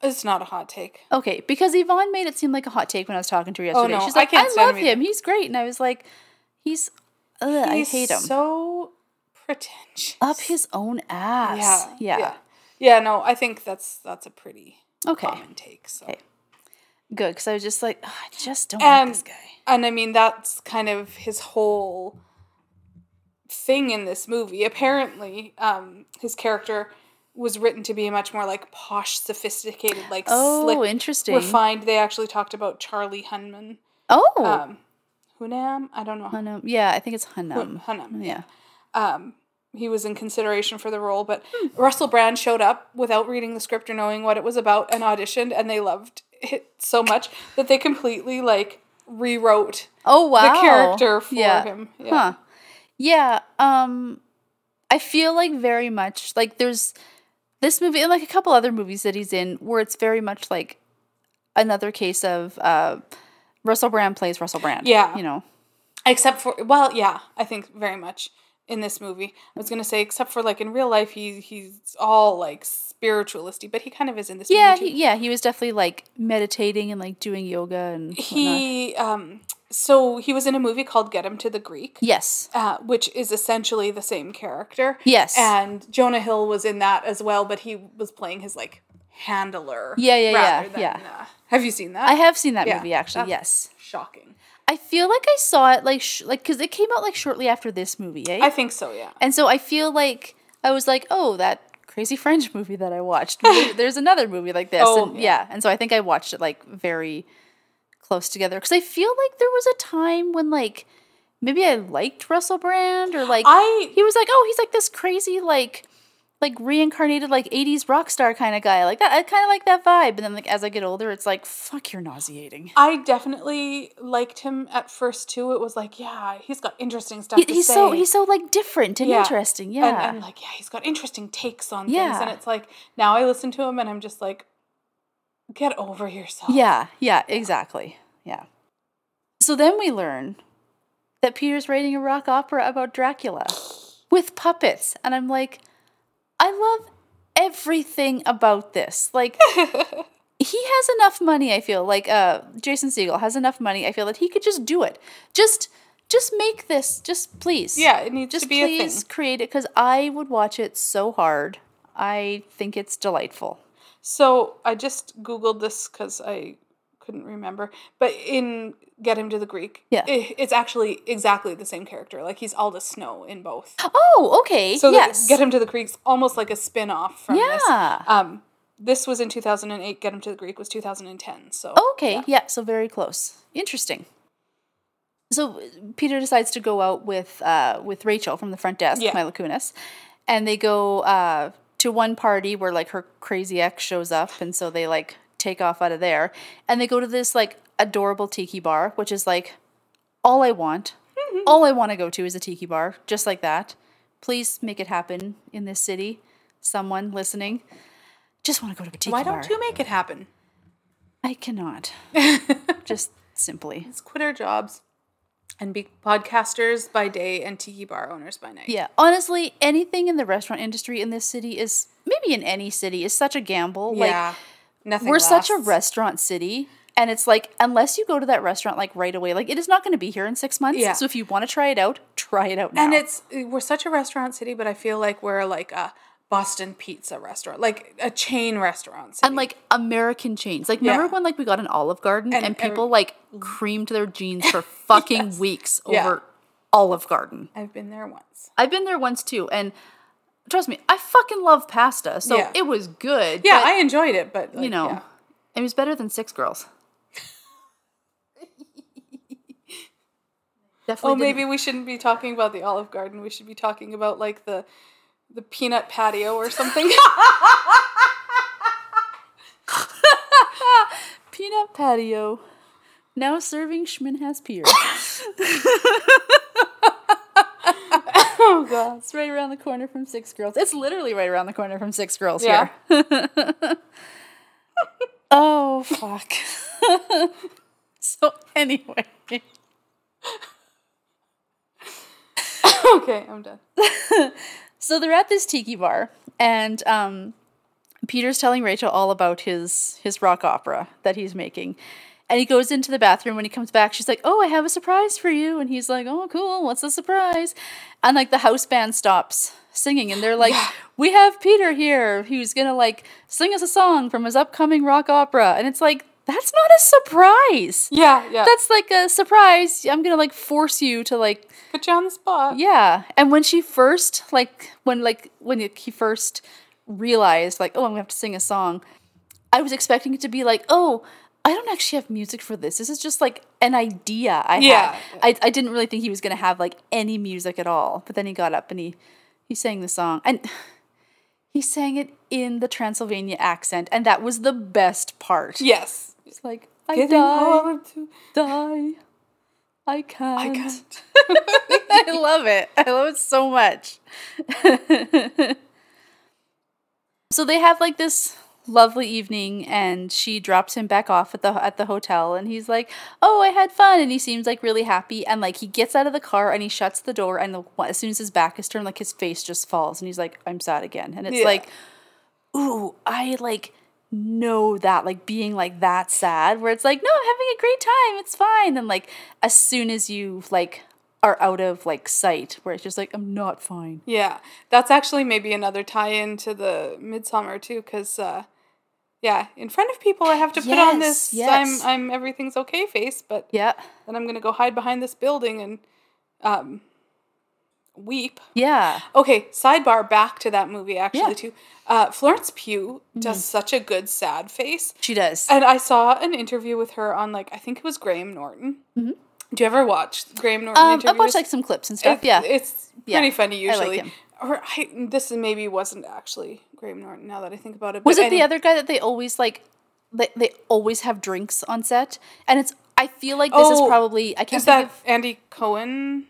It's not a hot take. Okay, because Yvonne made it seem like a hot take when I was talking to her yesterday. Oh, no, She's I like, I, can't stand love him either." He's great. And I was like, he's, ugh, I hate him. so pretentious. Up his own ass. yeah, Yeah. yeah. Yeah, no, I think that's that's a pretty Okay. common take. So. Okay. Good, because I was just like, "Ugh, I just don't And like this guy. and I mean that's kind of his whole thing in this movie. Apparently, um, his character was written to be much more like posh, sophisticated, like Oh, slick, interesting. refined. They actually talked about Charlie Hunman. Oh, Um, Hunam? I don't know. Hunnam. Yeah, I think it's Hunnam. Hunnam. Yeah. um, he was in consideration for the role, but Russell Brand showed up without reading the script or knowing what it was about and auditioned, and they loved it so much that they completely like rewrote Oh wow. the character for yeah. him. Yeah. Huh. Yeah. Um I feel like very much like there's this movie and like a couple other movies that he's in where it's very much like another case of uh Russell Brand plays Russell Brand. Yeah. You know. Except for well, yeah, I think very much in this movie. I was gonna say, except for like in real life, he he's all like spiritualisty, but he kind of is in this Yeah, movie too. he, yeah, he was definitely like meditating and like doing yoga and whatnot. He um so he was in a movie called Get Him to the Greek. Yes. uh, which is essentially the same character. Yes. And Jonah Hill was in that as well, but he was playing his like handler. Yeah, yeah, yeah, than, yeah. Uh, have you seen that? I have seen that Yeah, movie actually. Yes. Shocking. I feel like I saw it like sh- like cuz it came out like shortly after this movie, eh? I think so. Yeah. And so I feel like I was like, oh, that crazy French movie that I watched. There's another movie like this. Oh, and, yeah. yeah. And so I think I watched it like very close together. Because I feel like there was a time when like maybe I liked Russell Brand or like I he was like, oh, he's like this crazy like like reincarnated like 80s rock star kind of guy. Like that I kind of like that vibe. And then like as I get older, it's like, fuck, you're nauseating. I definitely liked him at first too. It was like, yeah, he's got interesting stuff He- to he's say. so he's so like different and Yeah. interesting. Yeah. and, and like, yeah, he's got interesting takes on things. And it's like now I listen to him and I'm just like, get over yourself. Yeah, yeah, exactly. Yeah. So then we learn that Peter's writing a rock opera about Dracula with puppets. And I'm like, I love everything about this. Like, he has enough money, I feel. Like, uh, Jason Segel has enough money, I feel that he could just do it. Just. Just make this, just please. Yeah, it needs Just to be a please thing. create it because I would watch it so hard. I think it's delightful. So I just googled this because I couldn't remember. But in Get Him to the Greek, Yeah. i- it's actually exactly the same character. Like he's Aldous Snow in both. Oh, okay. So yes. Get Him to the Greek's almost like a spin off from this. Yeah. Um, this was in 2008. Get Him to the Greek was 2010. So Okay, yeah. so very close. Interesting. So Peter decides to go out with uh, with Rachel from the front desk, Yeah. Mila Kunis, and they go uh, to one party where like her crazy ex shows up, and so they like take off out of there, and they go to this like adorable tiki bar, which is like all I want. Mm-hmm. All I want to go to is a tiki bar, just like that. Please make it happen in this city. Someone listening, just want to go to a tiki why bar. Why don't you make it happen? I cannot. just simply. Let's quit our jobs and be podcasters by day and tiki bar owners by night. Yeah, honestly, anything in the restaurant industry in this city is maybe in any city is such a gamble. Yeah. Nothing. We're such a restaurant city, and it's like unless you go to that restaurant like right away, like it is not going to be here in six months. Yeah. So if you want to try it out, try it out now. And it's we're such a restaurant city, but I feel like we're like a Boston pizza restaurant, like a chain restaurant city. and like American chains. Like Yeah. remember when like we got an Olive Garden and, And people every- like creamed their jeans for fucking weeks Yeah. over Olive Garden. I've been there once. I've been there once too, and trust me, I fucking love pasta, so Yeah. it was good. Yeah, but- I enjoyed it, but like, you know, yeah. it was better than Six Girls. Definitely. Oh, didn't- maybe we shouldn't be talking about the Olive Garden. We should be talking about like the the peanut patio or something. peanut patio. Now serving Schminhas Pier. God. it's right around the corner from Six Girls. It's literally right around the corner from Six Girls Yeah. here. oh fuck. so anyway, okay, I'm done. so they're at this tiki bar, and um, Peter's telling Rachel all about his his rock opera that he's making. And he goes into the bathroom. When he comes back, she's like, "Oh, I have a surprise for you." And he's like, "Oh, cool. What's the surprise?" And like the house band stops singing, and they're like, "We have Peter here, who's gonna like sing us a song from his upcoming rock opera." And it's like that's not a surprise. Yeah, yeah. That's like a surprise. I'm gonna like force you to like put you on the spot. yeah. And when she first like when like when he first realized like oh I'm gonna have to sing a song, I was expecting it to be like oh I don't actually have music for this. This is just like an idea I Yeah. had. I I didn't really think he was gonna have like any music at all. But then he got up and he he sang the song and he sang it in the Transylvania accent and that was the best part. Yes. It's like I Getting die, to- die. I can't. I can't. I love it. I love it so much. so they have like this lovely evening and she drops him back off at the at the hotel and he's like, "Oh, I had fun." And he seems like really happy and like he gets out of the car and he shuts the door and the, as soon as his back is turned like his face just falls and he's like, "I'm sad again." And it's Yeah. like, "Ooh, I like know that like being like that sad where it's like no i'm having a great time it's fine and like as soon as you like are out of like sight where it's just like i'm not fine Yeah, that's actually maybe another tie-in to the Midsommar too, because uh, yeah, in front of people I have to put on this Yes, yes. "I'm I'm everything's okay" face, but yeah then I'm gonna go hide behind this building and um, weep. yeah Okay, sidebar back to that movie actually Yeah. Mm-hmm. too. Uh, Florence Pugh does such a good sad face, she does and I saw an interview with her on like I think it was Graham Norton. Do you ever watch Graham Norton um i've watched like some clips and stuff It- yeah it's Yeah, pretty funny I like usually. him. Or I, this maybe wasn't actually Graham Norton. Now that I think about it, was it the other guy that they always like they, they always have drinks on set and it's i feel like this is Oh, probably i can't Is think that of Andy Cohen?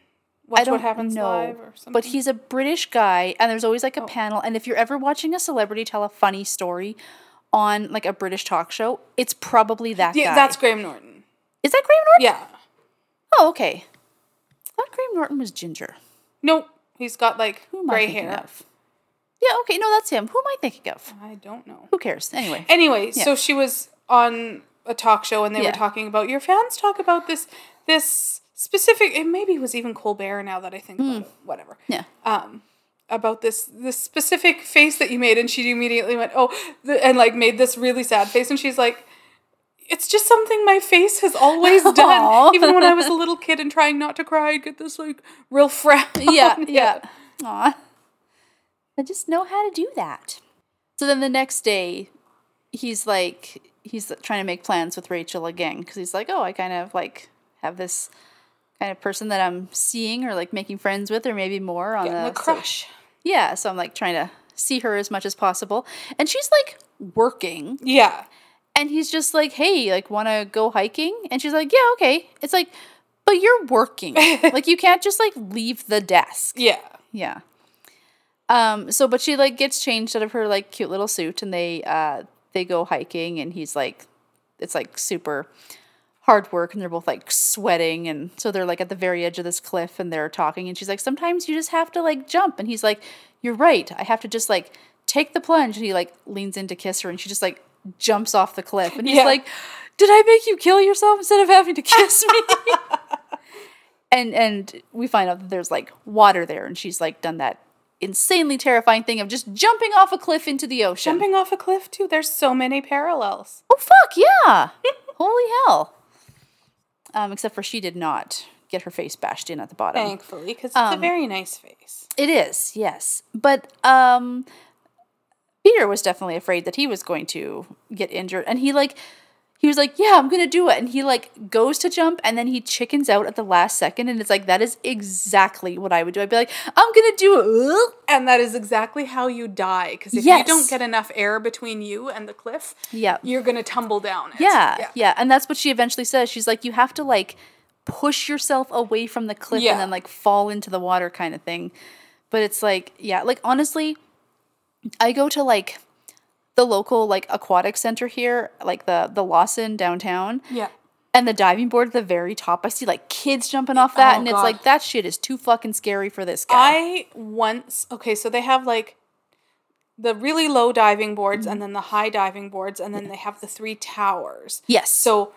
Watch I don't what happens know, live or something. but he's a British guy, and there's always like Oh. a panel. And if you're ever watching a celebrity tell a funny story on like a British talk show, it's probably that yeah, guy. that's Graham Norton. is that Graham Norton? Yeah. Oh, okay. I thought Graham Norton was ginger. Nope. He's got like Who am I gray thinking hair. of? Yeah, okay, no, that's him. Who am I thinking of? I don't know. Who cares? Anyway, Anyway, so she was on a talk show and they Yeah. were talking about your fans talk about this this specific it maybe was even Colbert now that I think about it. Whatever. Hmm. yeah. um about this this specific face that you made and she immediately went oh the, and like made this really sad face and she's like it's just something my face has always done even when i was a little kid and trying not to cry i'd get this like real frown yeah, yeah. it. Aw. I just know how to do that. So then the next day, he's like, he's trying to make plans with Rachel again because he's like, oh, I kind of like have this kind of person that I'm seeing or like making friends with or maybe more on Getting the a crush yeah, so I'm like trying to see her as much as possible, and she's like working, yeah and he's just like, hey, like, want to go hiking? And she's like, yeah, okay. It's like, but you're working, like you can't just like leave the desk. yeah Yeah. Um, so but she like gets changed out of her like cute little suit and they uh they go hiking and he's like it's like super hard work and they're both like sweating and so they're like at the very edge of this cliff and they're talking and she's like sometimes you just have to like jump and he's like you're right I have to just like take the plunge and he like leans in to kiss her and she just like jumps off the cliff and he's Yeah. like did I make you kill yourself instead of having to kiss me? And and we find out that there's like water there and she's like done that insanely terrifying thing of just jumping off a cliff into the ocean. Jumping off a cliff too? There's so many parallels. Oh fuck yeah. Holy hell. Um except for she did not get her face bashed in at the bottom. Thankfully because it's a Um, very nice face. it is yes. But um peter was definitely afraid that he was going to get injured and he like he was like yeah i'm gonna do it and he like goes to jump and then he chickens out at the last second and it's like that is exactly what i would do i'd be like i'm gonna do it and that is exactly how you die because if Yes. you don't get enough air between you and the cliff Yeah. you're gonna tumble down it. Yeah, yeah, and that's what she eventually says. She's like, you have to like push yourself away from the cliff Yeah. and then like fall into the water kind of thing. But it's like, yeah, like honestly, I go to like the local like aquatic center here, like the the Lawson downtown, yeah and the diving board at the very top. I see like kids jumping off that, Oh, and it's like that shit is too fucking scary for this guy. I once okay, so they have like the really low diving boards Mm-hmm. and then the high diving boards and then they have the three towers. yes. So,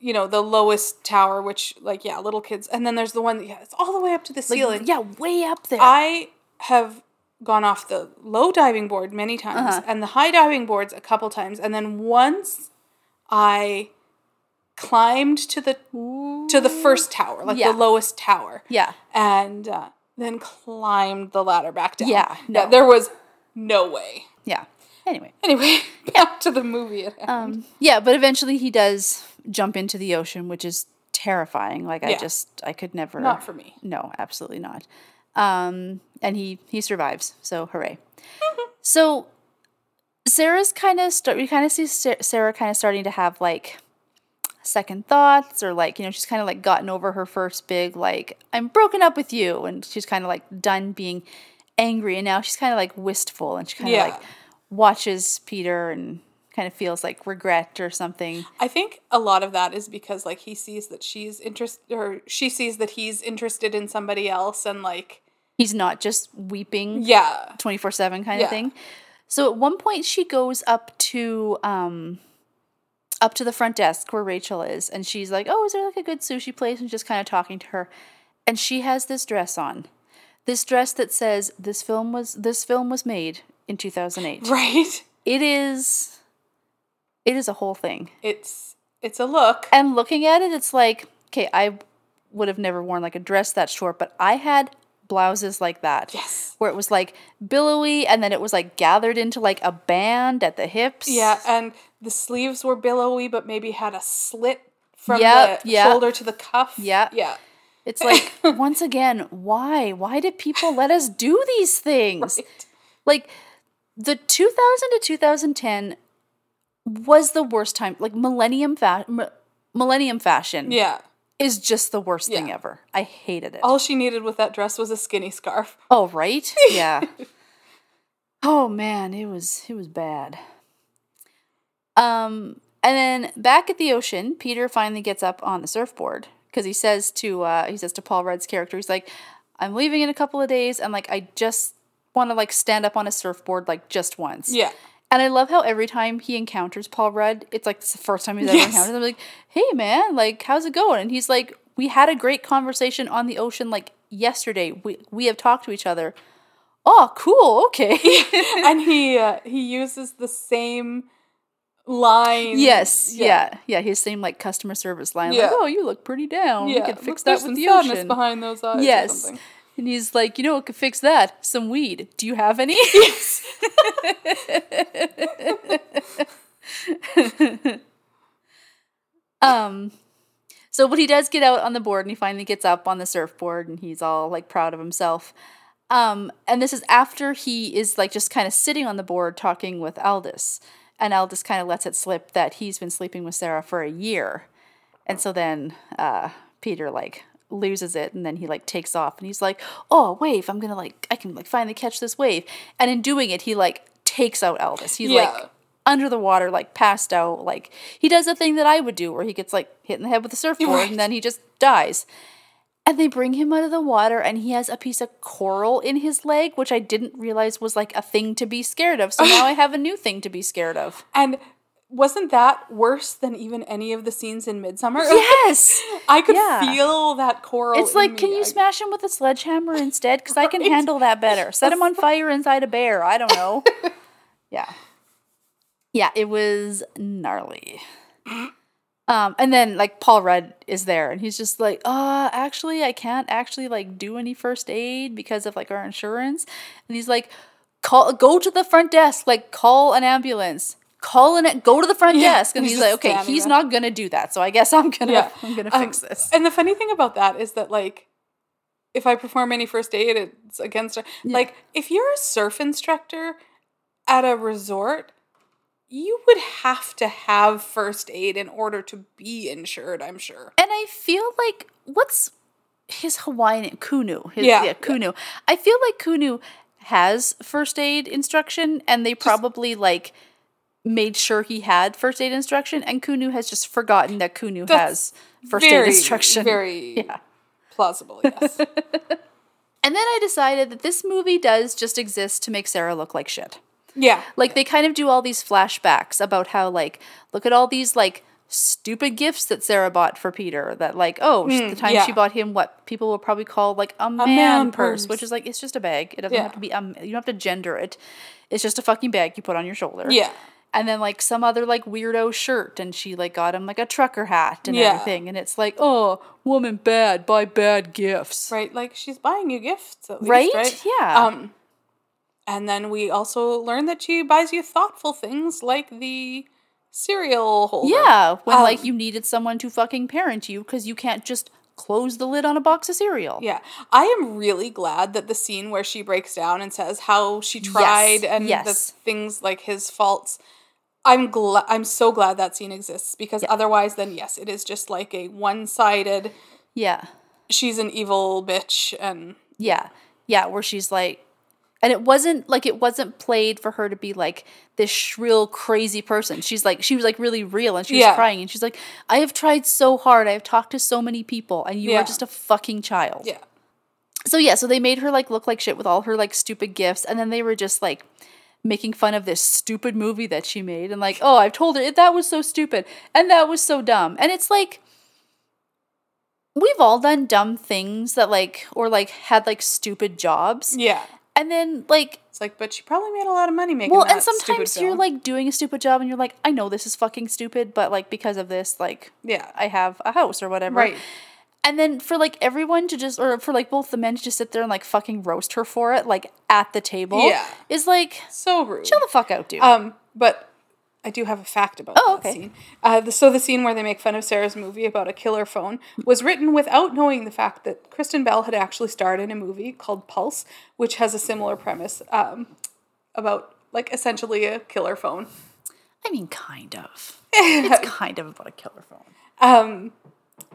you know, the lowest tower, which like yeah, little kids, and then there's the one that yeah, it's all the way up to the like, ceiling. yeah, way up there. I have gone off the low diving board many times Uh-huh. and the high diving boards a couple times, and then once I climbed to the to the first tower, like Yeah. the lowest tower, Yeah. and uh, then climbed the ladder back down. Yeah, no. there was no way. Yeah. Anyway. Anyway, back to the movie. Um, yeah, but eventually he does jump into the ocean, which is terrifying. Like I just I could never Not for me. No, absolutely not. Um, and he he survives, so hooray. so Sarah's kind of start. We kind of see Sarah kind of starting to have like second thoughts, or like you know she's kind of like gotten over her first big like I'm broken up with you, and she's kind of like done being angry, and now she's kind of like wistful, and she kind of Yeah. like watches Peter and kind of feels like regret or something. I think a lot of that is because like he sees that she's interested, or she sees that he's interested in somebody else, and like He's not just weeping. yeah, 24 7 kind Yeah. of thing. So at one point she goes up to um up to the front desk where Rachel is and she's like, "Oh, is there like a good sushi place?" and just kind of talking to her. And she has this dress on. This dress that says this film was this film was made in 2008. right. It is it is a whole thing. It's it's a look. And looking at it it's like, okay, I would have never worn like a dress that short, but I had blouses like that Yes. where it was like billowy and then it was like gathered into like a band at the hips. Yeah, and the sleeves were billowy, but maybe had a slit from Yep, the yep. shoulder to the cuff. Yeah. yeah. It's like once again, why? Why did people let us do these things? Right. Like the 2000 to 2010 was the worst time. Like millennium fa- m- millennium fashion Yeah. Is just the worst thing ever. I hated it. All she needed with that dress was a skinny scarf. Oh, right? Yeah. oh man, it was it was bad. Um and then back at the ocean, Peter finally gets up on the surfboard because he says to uh he says to Paul Rudd's character, he's like, I'm leaving in a couple of days and like I just want to like stand up on a surfboard like just once. Yeah. And I love how every time he encounters Paul Rudd, it's like the first time he's ever Yes. encountered him. I'm like, hey man, like how's it going? And he's like, we had a great conversation on the ocean like yesterday. We we have talked to each other. Oh, cool. Okay. and he uh, he uses the same line. yes. Yeah. yeah. His same like customer service line. Yeah. Like, oh, you look pretty down. Yeah. we look, fix there's that with the ocean. behind those eyes. Yes. And he's like, you know what could fix that? Some weed. Do you have any? um so but he does get out on the board and he finally gets up on the surfboard and he's all like proud of himself. Um and this is after he is like just kind of sitting on the board talking with Aldous. And Aldous kind of lets it slip that he's been sleeping with Sarah for a year. And so then uh, Peter like loses it and then he like takes off and he's like, "Oh, wave! I'm gonna like I can like finally catch this wave." And in doing it, he like takes out Elvis. He's Yeah. like under the water, like passed out. Like he does a thing that I would do, where he gets like hit in the head with a surfboard Right. and then he just dies. And they bring him out of the water, and he has a piece of coral in his leg, which I didn't realize was like a thing to be scared of. So now I have a new thing to be scared of. And wasn't that worse than even any of the scenes in Midsommar? Yes. I could Yeah. feel that coral. It's like, can you I- smash him with a sledgehammer instead? Because I can handle that better. Set him on fire inside a bear. I don't know. yeah. Yeah, it was gnarly. Um, and then like Paul Rudd is there and he's just like, uh, actually I can't actually like do any first aid because of like our insurance. And he's like, call go to the front desk, like call an ambulance. Call it, go to the front Yeah, desk. And he's he's, like, okay, he's not gonna do that. So I guess I'm gonna Yeah. I'm gonna Um, fix this. And the funny thing about that is that like if I perform any first aid, it's against like if you're a surf instructor at a resort, you would have to have first aid in order to be insured, I'm sure. And I feel like what's his Hawaiian Kunu? His, Yeah, yeah, yeah. Kunu. I feel like Kunu has first aid instruction, and they probably like made sure he had first aid instruction, and Kunu has just forgotten that Kunu That's has first very, aid instruction. Very yeah. plausible, yes. And then I decided that this movie does just exist to make Sarah look like shit. yeah. Like they kind of do all these flashbacks about how like look at all these like stupid gifts that Sarah bought for Peter that like oh sh the time yeah. she bought him what people will probably call like a man, man purse, purse. which is like it's just a bag. It doesn't Yeah. have to be um you don't have to gender it. It's just a fucking bag you put on your shoulder. Yeah. And then like some other like weirdo shirt and she like got him like a trucker hat and Yeah. everything and it's like oh woman bad buy bad gifts Right, like she's buying you gifts, at least, Right? right? Yeah. Um, and then we also learn that she buys you thoughtful things like the cereal holder. yeah when Um, like you needed someone to fucking parent you because you can't just close the lid on a box of cereal Yeah, I am really glad that the scene where she breaks down and says how she tried and the yes. things like his faults. I'm glad. I'm so glad that scene exists because otherwise, then yes, it is just like a one-sided. yeah She's an evil bitch, and Yeah. Yeah, where she's like and it wasn't like it wasn't played for her to be like this shrill crazy person. She's like she was like really real and she was Yeah. crying and she's like I have tried so hard. I have talked to so many people and you Yeah. are just a fucking child. yeah, So yeah, so they made her like look like shit with all her like stupid gifts and then they were just like making fun of this stupid movie that she made and like, "Oh, I've told her that was so stupid and that was so dumb." And it's like we've all done dumb things that like or like had like stupid jobs. yeah. And then like It's like, but she probably made a lot of money making. well, and sometimes you're like doing a stupid job and you're like, I know this is fucking stupid, but like because of this, like yeah, I have a house or whatever. right. And then for like everyone to just or for like both the men to just sit there and like fucking roast her for it, like at the table. Yeah. Is like So rude. chill the fuck out, dude. Um, but I do have a fact about Oh, that okay. scene. Uh, the, so the scene where they make fun of Sarah's movie about a killer phone was written without knowing the fact that Kristen Bell had actually starred in a movie called Pulse, which has a similar premise um, about like essentially a killer phone. I mean kind of. it's kind of about a killer phone. Um,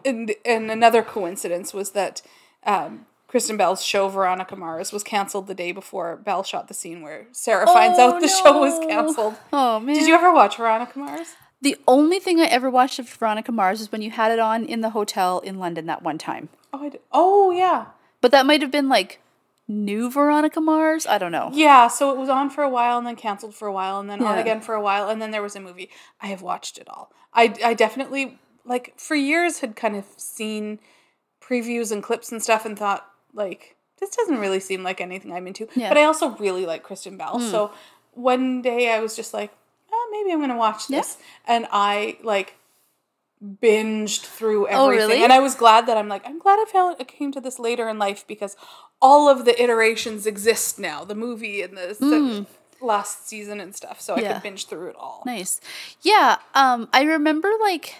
and, and another coincidence was that um, Kristen Bell's show Veronica Mars was canceled the day before Bell shot the scene where Sarah finds Oh, out the show was canceled. Oh man. Did you ever watch Veronica Mars? The only thing I ever watched of Veronica Mars is when you had it on in the hotel in London that one time. Oh, I did. oh yeah. But that might have been like new Veronica Mars. I don't know. Yeah, so it was on for a while and then canceled for a while and then on again for a while and then there was a movie. I have watched it all. I, I definitely like for years had kind of seen previews and clips and stuff and thought like this doesn't really seem like anything I'm into. Yeah. But I also really like Kristen Bell. Hmm. So one day I was just like, oh, maybe I'm gonna watch this. And I like binged through oh, everything. Oh, really? And I was glad that I'm like, I'm glad I found I came to this later in life because all of the iterations exist now. The movie and the se- hmm. last season and stuff. So I. Yeah. could binge through it all. Nice. Yeah. Um, I remember like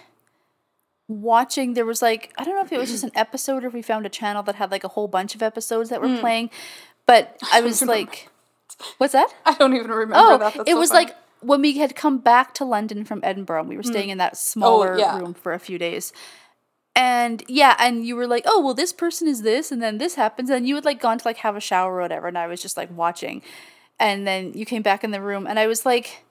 watching there was like I don't know if it was just an episode or if we found a channel that had like a whole bunch of episodes that were Hmm. playing. But I was like What's that? I don't even remember Oh, that. It so was funny. like when we had come back to London from Edinburgh, we were staying in that smaller Hmm. Oh, yeah. room for a few days. And yeah, and you were like, oh, well, this person is this, and then this happens. And you had like gone to like have a shower or whatever, and I was just like watching. And then you came back in the room, and I was like,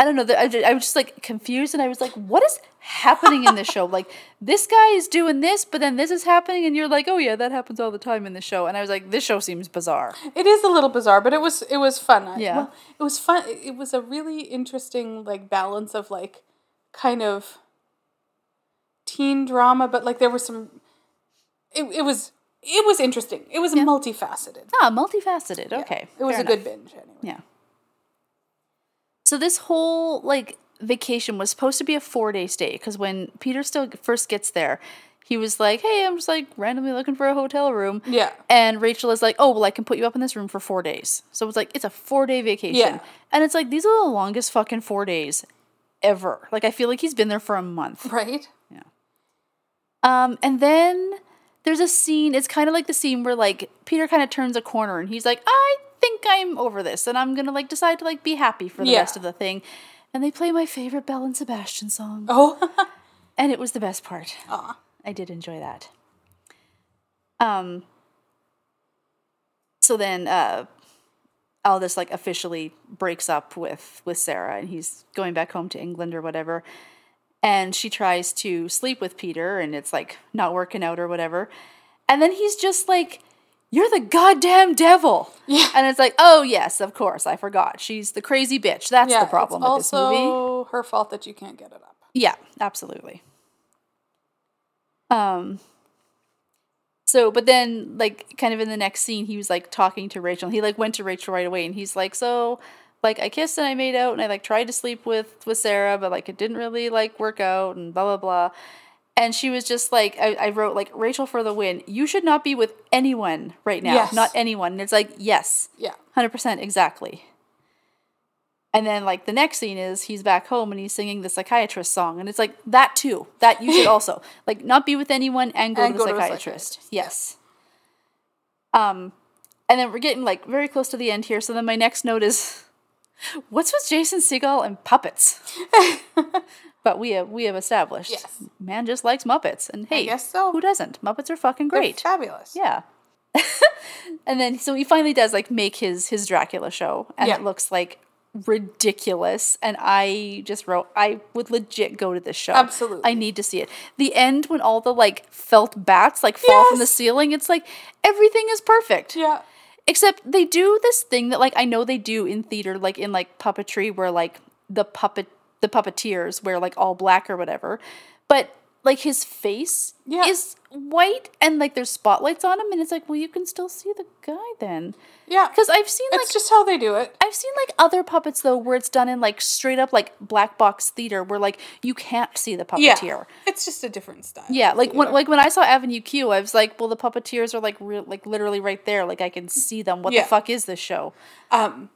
I don't know, I was just like confused, and I was like, what is happening in this show? Like, this guy is doing this, but then this is happening, and you're like, oh, yeah, that happens all the time in the show. And I was like, this show seems bizarre. It is a little bizarre, but it was it was fun. Yeah. well, it was fun. It was a really interesting like balance of like kind of teen drama, but like there was some. It, it was it was interesting. It was multifaceted. Ah, multifaceted. Okay. It was fair a enough. good binge anyway. Yeah. So this whole like vacation was supposed to be a four day stay because when Peter still first gets there, he was like, "Hey, I'm just like randomly looking for a hotel room." Yeah. And Rachel is like, "Oh, well, I can put you up in this room for four days." So it's like it's a four day vacation, Yeah. and it's like these are the longest fucking four days ever. Like I feel like he's been there for a month. Right. Yeah. Um, and then there's a scene. It's kind of like the scene where like Peter kind of turns a corner and he's like, "I think I'm over this, and I'm gonna like decide to like be happy for the Yeah. rest of the thing." And they play my favorite Belle and Sebastian song, Oh. and it was the best part. Aw. I did enjoy that. Um. So then, uh, Aldous like officially breaks up with with Sarah, and he's going back home to England or whatever. And she tries to sleep with Peter, and it's like not working out or whatever. And then he's just like, "You're the goddamn devil." Yeah. And it's like, "Oh yes, of course, I forgot. She's the crazy bitch. That's yeah. the problem with this movie." also her fault that you can't get it up. Yeah, absolutely. Um so but then like kind of in the next scene he was like talking to Rachel. He like went to Rachel right away and he's like, "So, like I kissed and I made out and I like tried to sleep with with Sarah, but like it didn't really like work out and blah blah blah. And she was just like, I, I wrote like Rachel for the win. You should not be with anyone right now. Yes. Not anyone. And it's like, yes, Yeah. hundred percent exactly. And then like the next scene is he's back home and he's singing the psychiatrist song, and it's like that too. That you should also like not be with anyone and go And to go the to psychiatrist. psychiatrist. Yes. Um, and then we're getting like very close to the end here. So then my next note is, what's with Jason Segel and puppets? but we have we have established, Yes. man just likes Muppets, and hey, guess so. who doesn't? Muppets are fucking They're great. fabulous. Yeah. and then so he finally does like make his his Dracula show and Yeah. it looks like ridiculous and I just wrote I would legit go to this show. Absolutely. I need to see it. The end when all the like felt bats like fall from the ceiling, it's like everything is perfect. Yeah. Except they do this thing that like I know they do in theater, like in like puppetry, where like the puppet the puppeteers wear like all black or whatever, but like his face Yeah. is white and like there's spotlights on him, and it's like, well, you can still see the guy then, Yeah. because I've seen like it's just how they do it. I've seen like other puppets though where it's done in like straight up like black box theater where like you can't see the Yeah. puppeteer. It's just a different style. Yeah, like when like when I saw Avenue Q, I was like, well, the puppeteers are like real, like literally right there, like I can see them. What Yeah. the fuck is this show? um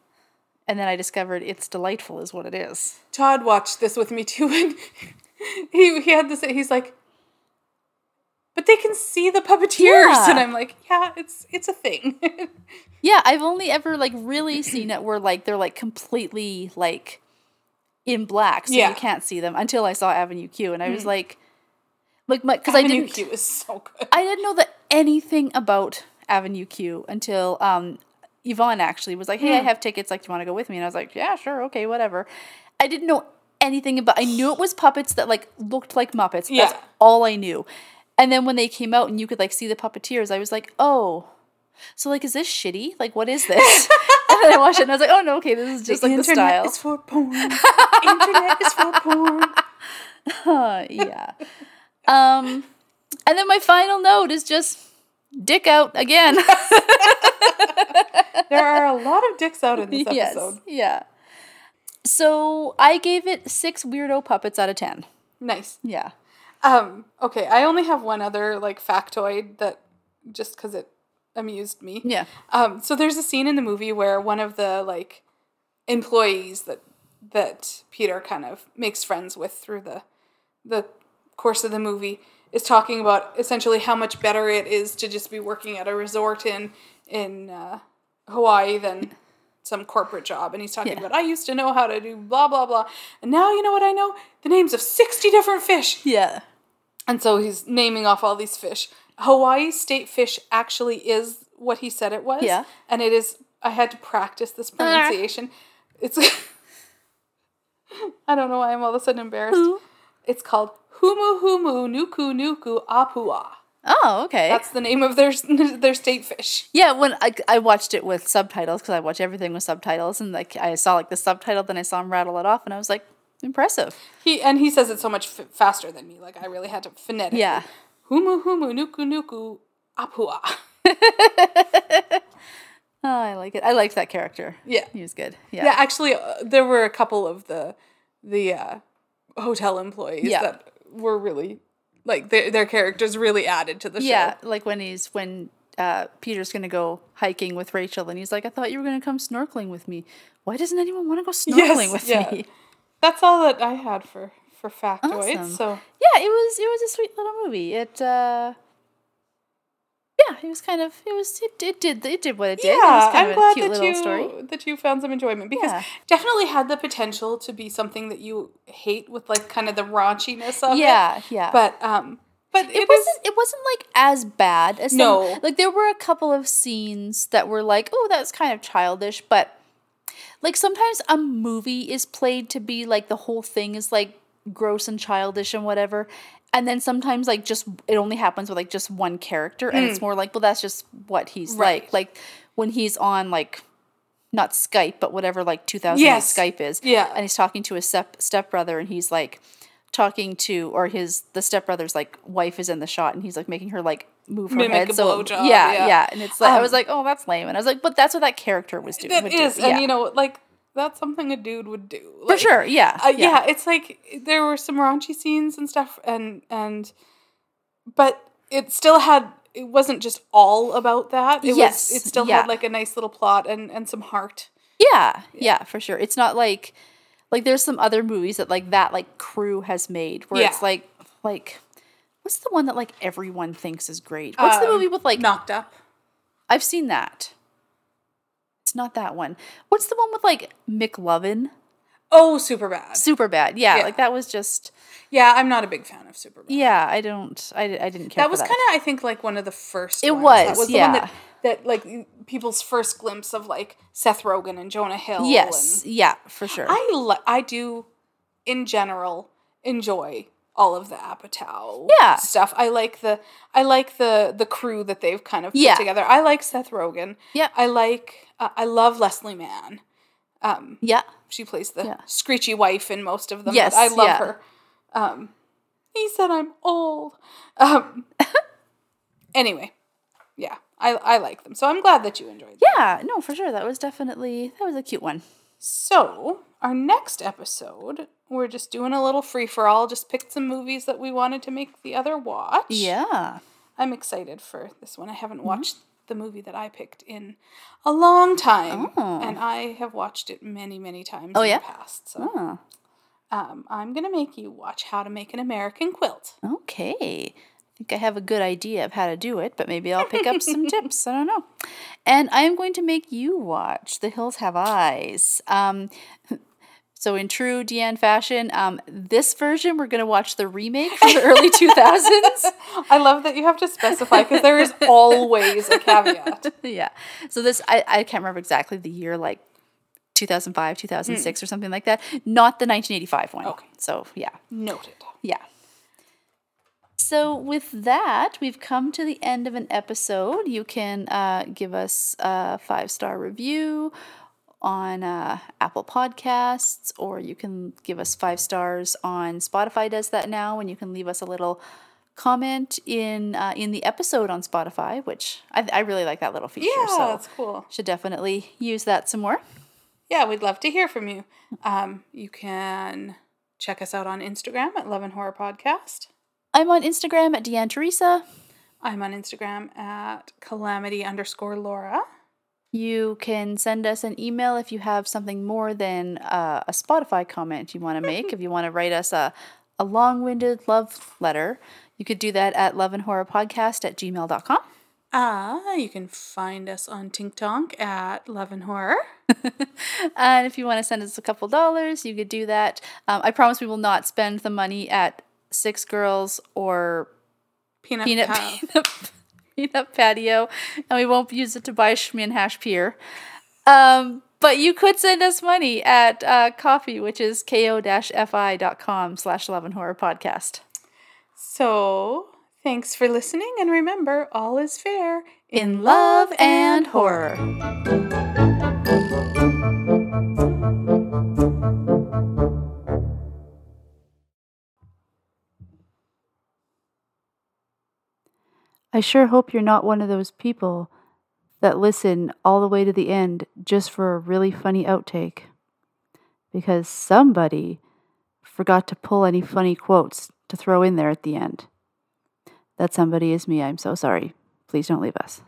And then I discovered it's delightful, is what it is. Todd watched this with me too, and he he had this. he's like, but they can see the puppeteers, Yeah. and I'm like, yeah, it's it's a thing. Yeah, I've only ever like really seen it where like they're like completely like in black, so Yeah. you can't see them until I saw Avenue Q, and I was like, like my because I Avenue didn't Q is so good. I didn't know that anything about Avenue Q until um Yvonne actually was like, "Hey, I Hmm. have tickets. Like, do you want to go with me?" And I was like, "Yeah, sure, okay, whatever." I didn't know anything about. I knew it was puppets that like looked like Muppets. That's Yeah. all I knew. And then when they came out and you could like see the puppeteers, I was like, "Oh." So like, is this shitty? Like, what is this? and then I watched it and I was like, "Oh no, okay, this is just like the style." is for porn. internet is for porn. Uh, yeah. Um, and then my final note is just dick out again. There are a lot of dicks out in this episode. yes. episode. Yeah. So I gave it six weirdo puppets out of ten. Nice. Yeah. Um. Okay, I only have one other like factoid that just because it amused me. Yeah. Um, so there's a scene in the movie where one of the like employees that that Peter kind of makes friends with through the the course of the movie is talking about essentially how much better it is to just be working at a resort in in uh, Hawaii than some corporate job and he's talking Yeah. about I used to know how to do blah blah blah and now you know what I know the names of 60 different fish Yeah. and so he's naming off all these fish. Hawaii state fish actually is what he said it was. Yeah. And it is, I had to practice this ah. pronunciation. It's, I don't know why I'm all of a sudden embarrassed. Who? It's called Humu Humu Nuku Nuku Apua. Oh, okay. That's the name of their their state fish. yeah, when I, I watched it with subtitles because I watch everything with subtitles, and like I saw like the subtitle, then I saw him rattle it off, and I was like, impressive. He and he says it so much f- faster than me. Like I really had to phonetically. Yeah. Humu Humu Nuku Nuku Apua. Oh, I like it. I liked that character. Yeah. He was good. Yeah. Yeah, actually, uh, there were a couple of the the uh, hotel employees Yeah. that were really like their their characters really added to the show. Yeah, like when he's when uh, Peter's gonna go hiking with Rachel, and he's like, "I thought you were gonna come snorkeling with me. Why doesn't anyone want to go snorkeling Yes, with yeah. me?" That's all that I had for for factoids. Awesome. So Yeah, it was it was a sweet little movie. It uh, yeah, it was kind of it was it, it did it did what it did. it was yeah, kind I'm of a glad cute that little you story. that you found some enjoyment because Yeah. definitely had the potential to be something that you hate with like kind of the raunchiness of it. Yeah, yeah. But um, but it wasn't it wasn't like as bad as some, No. like there were a couple of scenes that were like oh that's kind of childish but like sometimes a movie is played to be like the whole thing is like gross and childish and whatever and then sometimes like just it only happens with like just one character and it's more like well that's just what he's Mm. Right. like like when he's on like not Skype but whatever like 2008 Yes. Skype is Yeah. and he's talking to his step stepbrother and he's like talking to or his the stepbrother's like wife is in the shot and he's like making her like move her Mimic head a so yeah, yeah. yeah and it's like I Um, was like oh that's lame and I was like but that's what that character was doing That would is, do. and yeah. you know, like that's something a dude would do. For sure. Yeah. uh, yeah. it's like there were some raunchy scenes and stuff, and and but it still had. It wasn't just all about that. It Yes, was. It still yeah. had like a nice little plot and and some heart. Yeah, yeah, for sure. It's not like like there's some other movies that like that like crew has made where it's like like what's the one that like everyone thinks is great? What's the Um, movie with like Knocked up. I've seen that. It's not that one. What's the one with like McLovin? Oh, Superbad. Super bad. Yeah, Yeah. like that was just Yeah, I'm not a big fan of Superbad. yeah, I don't I, I didn't care That was kind of, I think, like one of the first. It ones. was, That was the yeah. one that, that like people's first glimpse of like Seth Rogen and Jonah Hill. Yes. and- Yeah, for sure. I li- I do, in general, enjoy all of the Apatow Yeah. stuff. I like the I like the the crew that they've kind of put Yeah. together. I like Seth Rogen. Yeah. I like uh, I love Leslie Mann. Um, yeah. she plays the Yeah. screechy wife in most of them. Yes, I love yeah. her. Um, he said I'm old. Um, anyway, yeah, I I like them. So I'm glad that you enjoyed. them. Yeah, no, for sure. That was definitely that was a cute one. So our next episode, we're just doing a little free for all. Just picked some movies that we wanted to make the other watch. Yeah. I'm excited for this one. I haven't watched the movie that I picked in a long time, Oh. and I have watched it many, many times Oh, in yeah? the past. So Oh, um, I'm gonna make you watch How to Make an American Quilt. okay. I think I have a good idea of how to do it, but maybe I'll pick up some tips. I don't know. And I am going to make you watch The Hills Have Eyes. Um, so, in true Deanne fashion, um, this version we're going to watch the remake from the early 2000s. I love that you have to specify because there is always a caveat. yeah. So, this, I, I can't remember exactly the year, like 2005, 2006, or something like that. Not the 1985 one. Okay. So, yeah. Noted. Yeah. So, with that, we've come to the end of an episode. You can uh, give us a five star review on uh, Apple Podcasts, or you can give us five stars on Spotify. Does that now, and you can leave us a little comment in uh, in the episode on Spotify, which I, I really like that little feature. Yeah, so that's cool. should definitely use that some more. Yeah, we'd love to hear from you. Um, you can check us out on Instagram at Love and Horror Podcast. I'm on Instagram at Deanne Teresa. I'm on Instagram at calamity underscore Laura. You can send us an email if you have something more than uh, a Spotify comment you want to make. if you want to write us a, a long winded love letter, you could do that at loveandhorrorpodcast at gmail.com. Uh, you can find us on Tink Tonk at Love and Horror. And if you want to send us a couple dollars, you could do that. Um, I promise we will not spend the money at Six Girls or Peanut, Peanut, peanut, peanut Patio, and we won't use it to buy Schmin Hash Pier. Um, but you could send us money at uh, coffee, which is ko-fi.com slash love and horror podcast. So, thanks for listening, and remember, all is fair In love and horror. I sure hope you're not one of those people that listen all the way to the end just for a really funny outtake. Because somebody forgot to pull any funny quotes to throw in there at the end. That somebody is me. I'm so sorry. Please don't leave us.